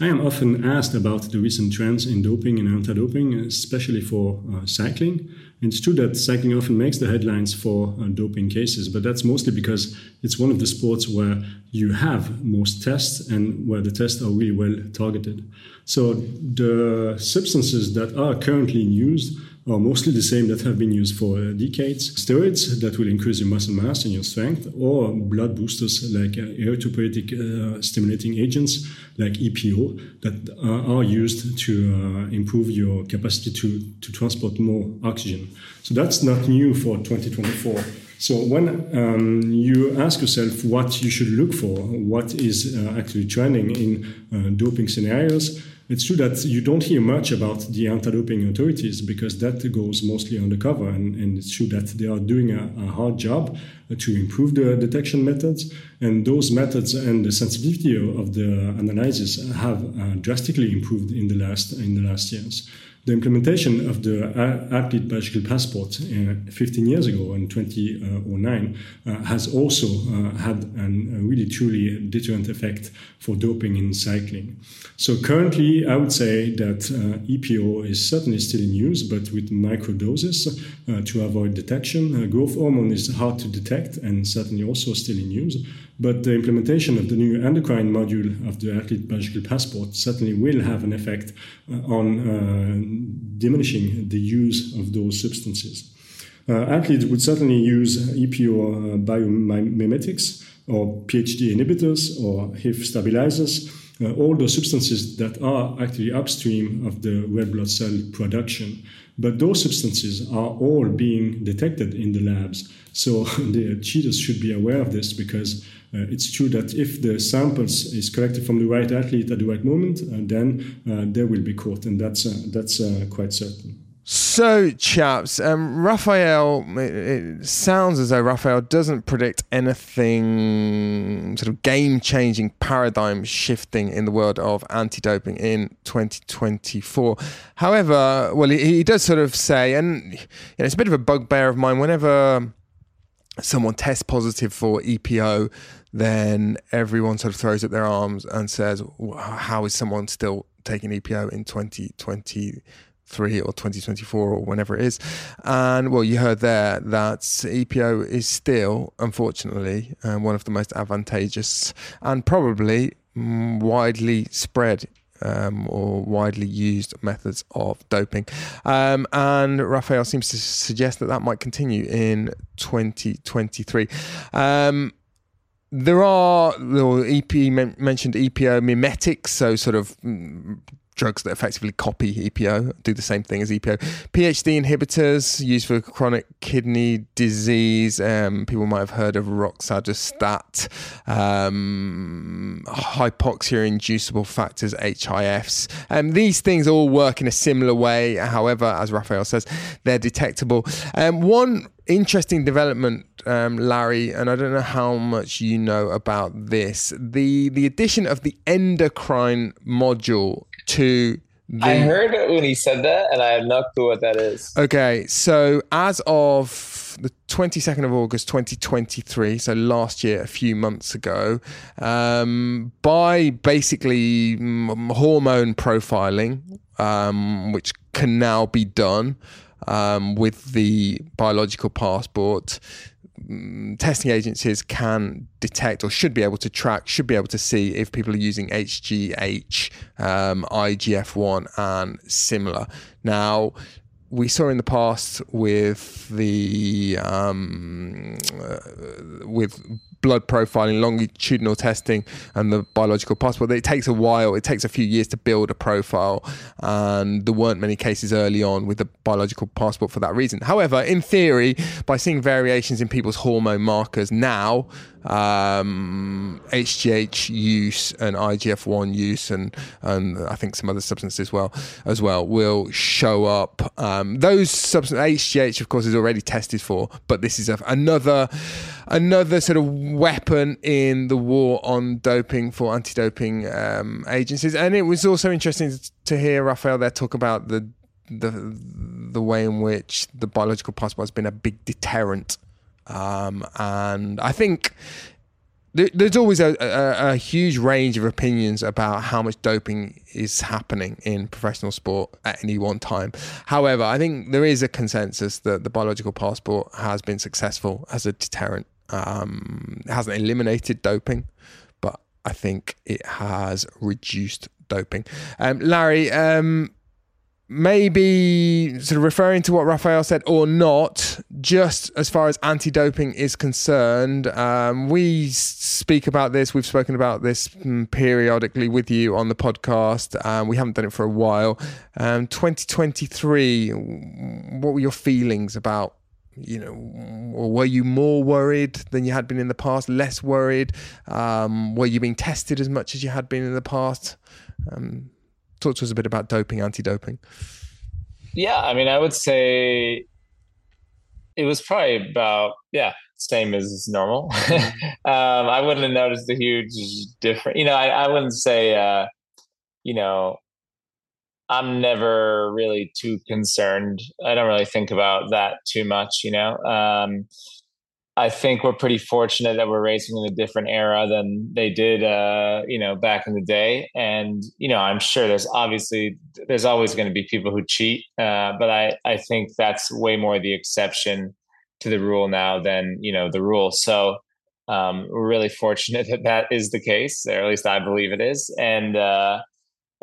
I am often asked about the recent trends in doping and anti-doping, especially for uh, cycling. And it's true that cycling often makes the headlines for uh, doping cases, but that's mostly because it's one of the sports where you have most tests and where the tests are really well targeted. So the substances that are currently used are mostly the same that have been used for uh, decades. Steroids that will increase your muscle mass and your strength, or blood boosters like uh, erythropoietic uh, stimulating agents like EPO that uh, are used to uh, improve your capacity to, to transport more oxygen. So that's not new for 2024. So when um, you ask yourself what you should look for, what is uh, actually trending in uh, doping scenarios, it's true that you don't hear much about the anti-doping authorities because that goes mostly undercover, and, and it's true that they are doing a, a hard job to improve the detection methods, and those methods and the sensitivity of the analysis have uh, drastically improved in the last in the last years. The implementation of the a- athlete biological passport uh, 15 years ago in 2009 uh, has also uh, had an, a really truly deterrent effect for doping in cycling. So currently, I would say that uh, EPO is certainly still in use, but with micro doses uh, to avoid detection. Uh, growth hormone is hard to detect and certainly also still in use. But the implementation of the new endocrine module of the athlete biological passport certainly will have an effect uh, on uh, diminishing the use of those substances. Uh, athletes would certainly use EPO uh, biomimetics or PHD inhibitors or HIF stabilizers, uh, all those substances that are actually upstream of the red blood cell production. But those substances are all being detected in the labs. So the cheaters should be aware of this because uh, it's true that if the samples is collected from the right athlete at the right moment, uh, then uh, they will be caught, and that's uh, that's uh, quite certain. So, chaps, um, Raphael, it, it sounds as though Raphael doesn't predict anything sort of game changing, paradigm shifting in the world of anti doping in 2024. However, well, he, he does sort of say, and you know, it's a bit of a bugbear of mine whenever someone tests positive for EPO, then everyone sort of throws up their arms and says, How is someone still taking EPO in 2023 or 2024 or whenever it is? And well, you heard there that EPO is still, unfortunately, um, one of the most advantageous and probably mm, widely spread um, or widely used methods of doping. Um, and Raphael seems to suggest that that might continue in 2023. There are the EP mentioned EPO mimetics, so sort of mm, drugs that effectively copy EPO, do the same thing as EPO. PHD inhibitors used for chronic kidney disease. Um, people might have heard of roxadustat. Um, hypoxia inducible factors, HIFs. Um, these things all work in a similar way. However, as Raphael says, they're detectable. Um, one interesting development, um, Larry, and I don't know how much you know about this. The the addition of the endocrine module to the I heard it when he said that, and I have no clue what that is. Okay, so as of the 22nd of August 2023, so last year, a few months ago, um, by basically hormone profiling, um, which can now be done um, with the biological passport, mm, testing agencies can detect or should be able to track, should be able to see if people are using HGH, um, IGF-1, and similar. Now, we saw in the past with the um, uh, with blood profiling, longitudinal testing, and the biological passport. It takes a while. It takes a few years to build a profile, and there weren't many cases early on with the biological passport for that reason. However, in theory, by seeing variations in people's hormone markers now, um, HGH use and IGF-1 use and and I think some other substances as well as well will show up. Um, those substances, HGH of course is already tested for, but this is a, another another sort of weapon in the war on doping for anti-doping um, agencies. And it was also interesting to hear Raphael there talk about the the the way in which the biological passport has been a big deterrent um, and I think there's always a, a, a, huge range of opinions about how much doping is happening in professional sport at any one time. However, I think there is a consensus that the biological passport has been successful as a deterrent. Um, it hasn't eliminated doping, but I think it has reduced doping. Um, Larry, um, maybe sort of referring to what Raphael said or not, just as far as anti doping is concerned, um, we speak about this. We've spoken about this mm, periodically with you on the podcast. Um, we haven't done it for a while. Um, 2023, what were your feelings about? You know, or were you more worried than you had been in the past? Less worried? Um, were you being tested as much as you had been in the past? Um, talk to us a bit about doping, anti-doping. Yeah, I mean, I would say it was probably about yeah, same as normal. Mm-hmm. um, I wouldn't have noticed a huge difference. You know, I, I wouldn't say uh, you know I'm never really too concerned. I don't really think about that too much. You know, um, I think we're pretty fortunate that we're racing in a different era than they did, uh, you know, back in the day. And you know, I'm sure there's obviously there's always going to be people who cheat, uh, but I I think that's way more the exception to the rule now than you know the rule. So um, we're really fortunate that that is the case, or at least I believe it is. And uh,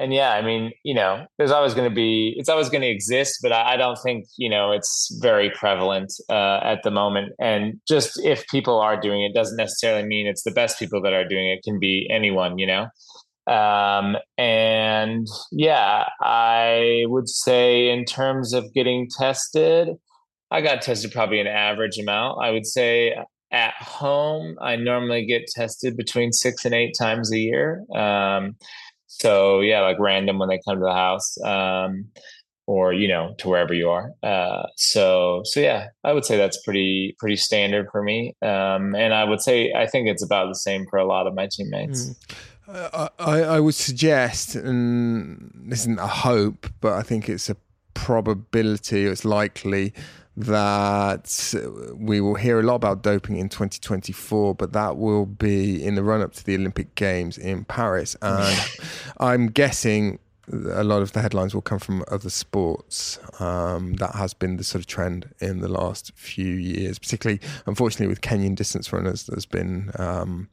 and yeah, I mean, you know, there's always going to be, it's always going to exist, but I, I, don't think, you know, it's very prevalent uh, at the moment. And just if people are doing it, doesn't necessarily mean it's the best people that are doing it. it can be anyone, you know. Um, and yeah, I would say in terms of getting tested, I got tested probably an average amount. I would say at home, I normally get tested between six and eight times a year. Um, so yeah, like random when they come to the house, um, or you know to wherever you are. Uh, so so yeah, I would say that's pretty pretty standard for me, um, and I would say I think it's about the same for a lot of my teammates. Mm. I, I would suggest, and this isn't a hope, but I think it's a probability, it's likely that we will hear a lot about doping in 2024, but that will be in the run up to the Olympic Games in Paris. And I'm guessing a lot of the headlines will come from other sports. Um, that has been the sort of trend in the last few years, particularly, unfortunately, with Kenyan distance runners. There's been um,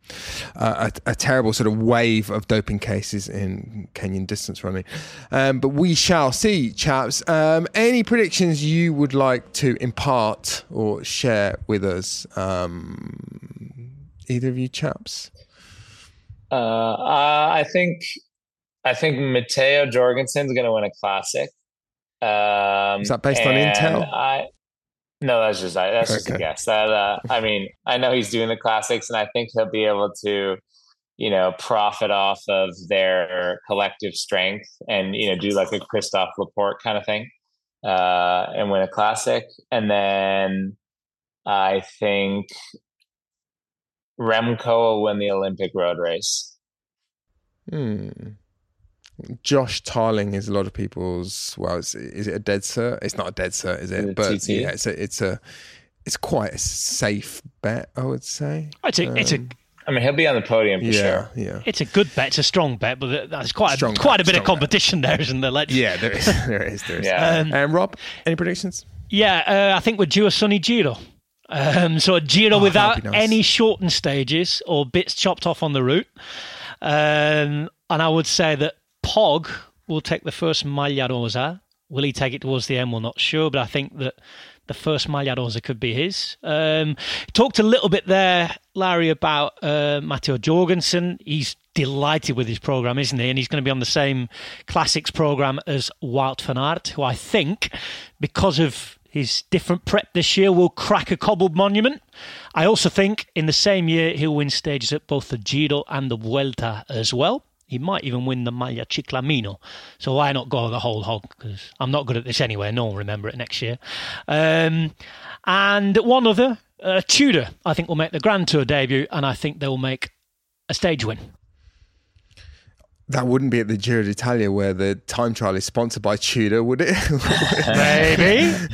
a, a, terrible sort of wave of doping cases in Kenyan distance running. Um, but we shall see, chaps. Um, any predictions you would like to impart or share with us? Um, either of you chaps? Uh, I think I think Matteo Jorgenson's going to win a classic. Um, Is that based on intel? I, no, that's just that's just a guess. That uh, I mean, I know he's doing the classics, and I think he'll be able to, you know, profit off of their collective strength, and you know, do like a Christophe Laporte kind of thing, uh, and win a classic. And then I think Remco will win the Olympic road race. Hmm. Josh Tarling is a lot of people's. Well, is it a dead cert? It's not a dead cert, is it? But TT. yeah, it's a, it's a, it's quite a safe bet, I would say. It's a, um, it's a. I mean, he'll be on the podium for yeah, sure. Yeah, it's a good bet. It's a strong bet, but there's quite strong a, quite bet, a bit of competition bet. there, isn't there? Let's... Yeah, there is. There is. There is. yeah. Um, and Rob, any predictions? Yeah, uh, I think we're due a sunny Giro. Um, so a Giro Oh, without that'd nice. any shortened stages or bits chopped off on the route. Um, and I would say that Pog will take the first Maglia Rosa. Will he take it towards the end? We're not sure, but I think that the first Maglia Rosa could be his. Um, talked a little bit there, Larry, about uh, Matteo Jorgenson. He's delighted with his program, isn't he? And he's going to be on the same classics program as Wout van Aert, who I think, because of his different prep this year, will crack a cobbled monument. I also think in the same year he'll win stages at both the Giro and the Vuelta as well. He might even win the Maglia Ciclamino. So why not go the whole hog? Because I'm not good at this anyway. No one will remember it next year. Um, and one other, uh, Tudor, I think will make the Grand Tour debut, and I think they will make a stage win. That wouldn't be at the Giro d'Italia where the time trial is sponsored by Tudor, would it? Maybe.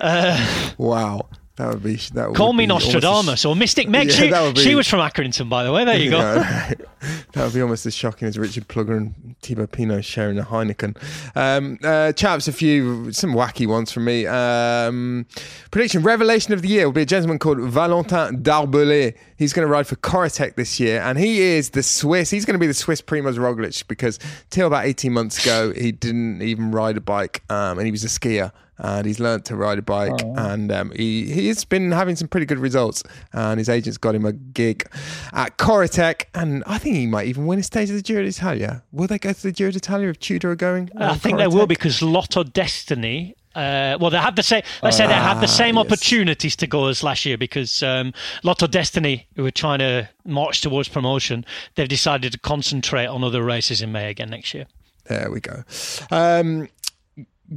uh, wow. That would be. That call would me be almost Nostradamus or Mystic Meg. Yeah, she, that would be- she was from Accrington, by the way. There you go. Yeah, that would be almost as shocking as Richard Plugge and Thibaut Pinot sharing a Heineken. Um, uh, chaps, a few, some wacky ones from me. Um, prediction Revelation of the Year will be a gentleman called Valentin Darbellay. He's going to ride for Corratec this year, and he is the Swiss. He's going to be the Swiss Primoz Roglic because till about 18 months ago, he didn't even ride a bike, um, and he was a skier. And he's learnt to ride a bike, Oh. and um, he he's been having some pretty good results. And his agent's got him a gig at Corratec, and I think he might even win a stage of the Giro d'Italia. Will they go to the Giro d'Italia if Tudor are going? I think they will because Lotto Dstny. Uh, well, they had the same. Let's say they had the Ah, same yes. opportunities to go as last year because um, Lotto Dstny, who were trying to march towards promotion, they've decided to concentrate on other races in May again next year. There we go. Um,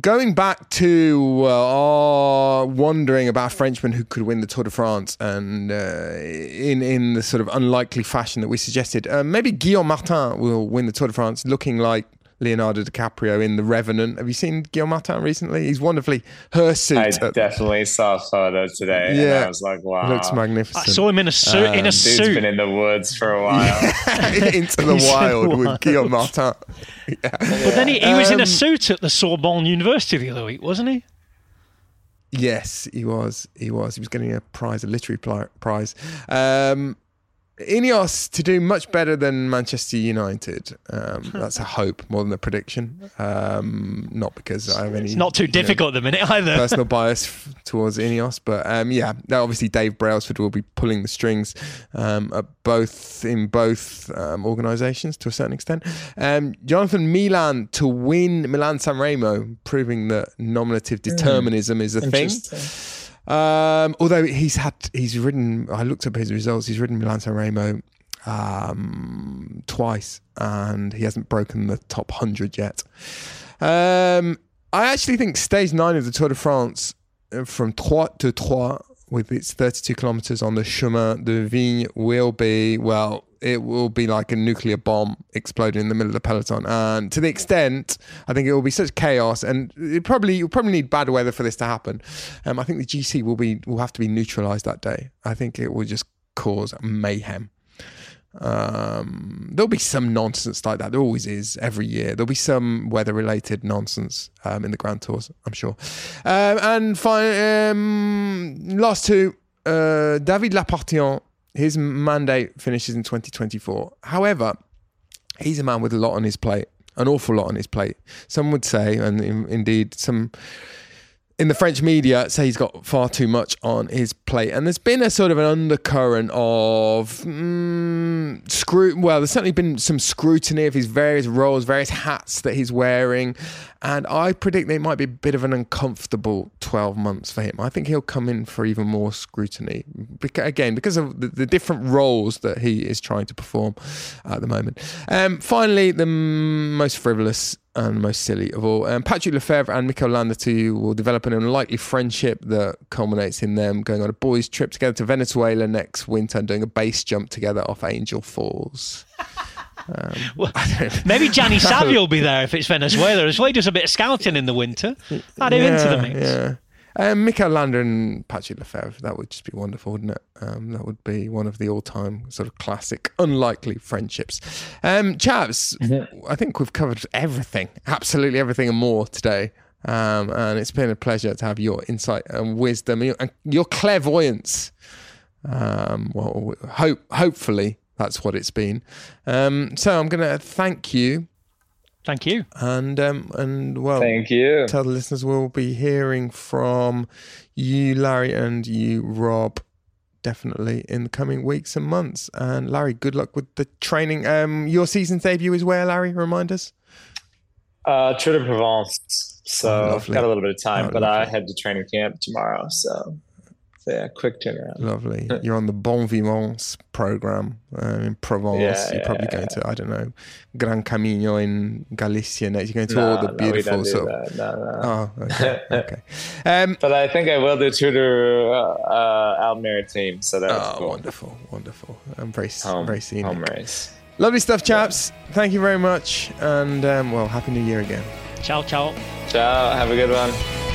going back to uh, our wondering about Frenchmen who could win the Tour de France, and uh, in in the sort of unlikely fashion that we suggested, uh, maybe Guillaume Martin will win the Tour de France, looking like. Leonardo DiCaprio in The Revenant. Have you seen Guillaume Martin recently? He's wonderfully hirsute. I at- definitely saw a photo today, and Yeah. I was like, "Wow, Looks magnificent. I saw him in a suit. in a Um, Dude's suit. been in the woods for a while." into the He's the wild with wild. Guillaume Martin. But then he, he was in a Um, suit at the Sorbonne University the other week, wasn't he? Yes, he was. He was. He was getting a prize, a literary pli- prize. Um, Ineos to do much better than Manchester United. Um, that's a hope more than a prediction. Um, not because I have any. It's not too you know, difficult at the minute either. personal bias f- towards Ineos, but um, yeah, now obviously Dave Brailsford will be pulling the strings um, at both in both um, organisations to a certain extent. Um, Jonathan Milan to win Milan San Remo, proving that nominative determinism is a thing. Um, although he's had, he's ridden. I looked up his results. He's ridden Milan San Remo um, twice, and he hasn't broken the top hundred yet. Um, I actually think stage nine of the Tour de France, uh, from Troyes to Troyes, with its 32 kilometers on the Chemin de Vigne, will be well. It will be like a nuclear bomb exploding in the middle of the peloton, and to the extent, I think it will be such chaos, and it probably you'll probably need bad weather for this to happen. Um, I think the GC will be will have to be neutralised that day. I think it will just cause mayhem. Um, there'll be some nonsense like that. There always is every year. There'll be some weather related nonsense um, in the Grand Tours, I'm sure. Um, and fine, um, last two, uh, David Lappartient, his mandate finishes in 2024. However, he's a man with a lot on his plate, an awful lot on his plate. Some would say, and in, indeed, some in the French media say he's got far too much on his plate, and there's been a sort of an undercurrent of mm, scru- Well, there's certainly been some scrutiny of his various roles, various hats that he's wearing, and I predict that it might be a bit of an uncomfortable 12 months for him. I think he'll come in for even more scrutiny, Beca- again because of the, the different roles that he is trying to perform at the moment. Um, finally, the m- most frivolous and most silly of all. Um, Patrick Lefevere and Mikel Landa too will develop an unlikely friendship that culminates in them going on a boys' trip together to Venezuela next winter and doing a base jump together off Angel Falls. Um, Well, maybe Gianni Savio will be there if it's Venezuela as well. He does a bit of scouting in the winter. Add him into the mix. Yeah. Um, Mikel Landa and Patrick Lefevere, that would just be wonderful, wouldn't it? Um, that would be one of the all time sort of classic, unlikely friendships. Um, chaps, I think we've covered everything, absolutely everything and more today. Um, and it's been a pleasure to have your insight and wisdom and your clairvoyance. Um, well, hope hopefully that's what it's been. Um, so I'm going to thank you. Thank you. And um, and well, thank you. Tell the listeners we'll be hearing from you, Larry, and you, Rob, definitely in the coming weeks and months. And Larry, good luck with the training. Um, your season debut is where, Larry? Remind us. Uh, Tour de Provence. So Oh, I've got a little bit of time, Oh, but I lovely. head to training camp tomorrow. So, so yeah, quick turnaround. Lovely. You're on the Bon Vivants program uh, in Provence. Yeah, You're yeah, probably going to, I don't know, Gran Camino in Galicia next. You're going to No, all the no, we beautiful don't do sort of. that. No, no. Oh, okay. okay. Um, but I think I will do Tour de uh, uh, Almere team. So that's Oh, cool. wonderful, wonderful. I'm very, Home, very scenic. home race. Lovely stuff, chaps. Thank you very much. And, um, well, Happy New Year again. Ciao, ciao. Ciao. Have a good one.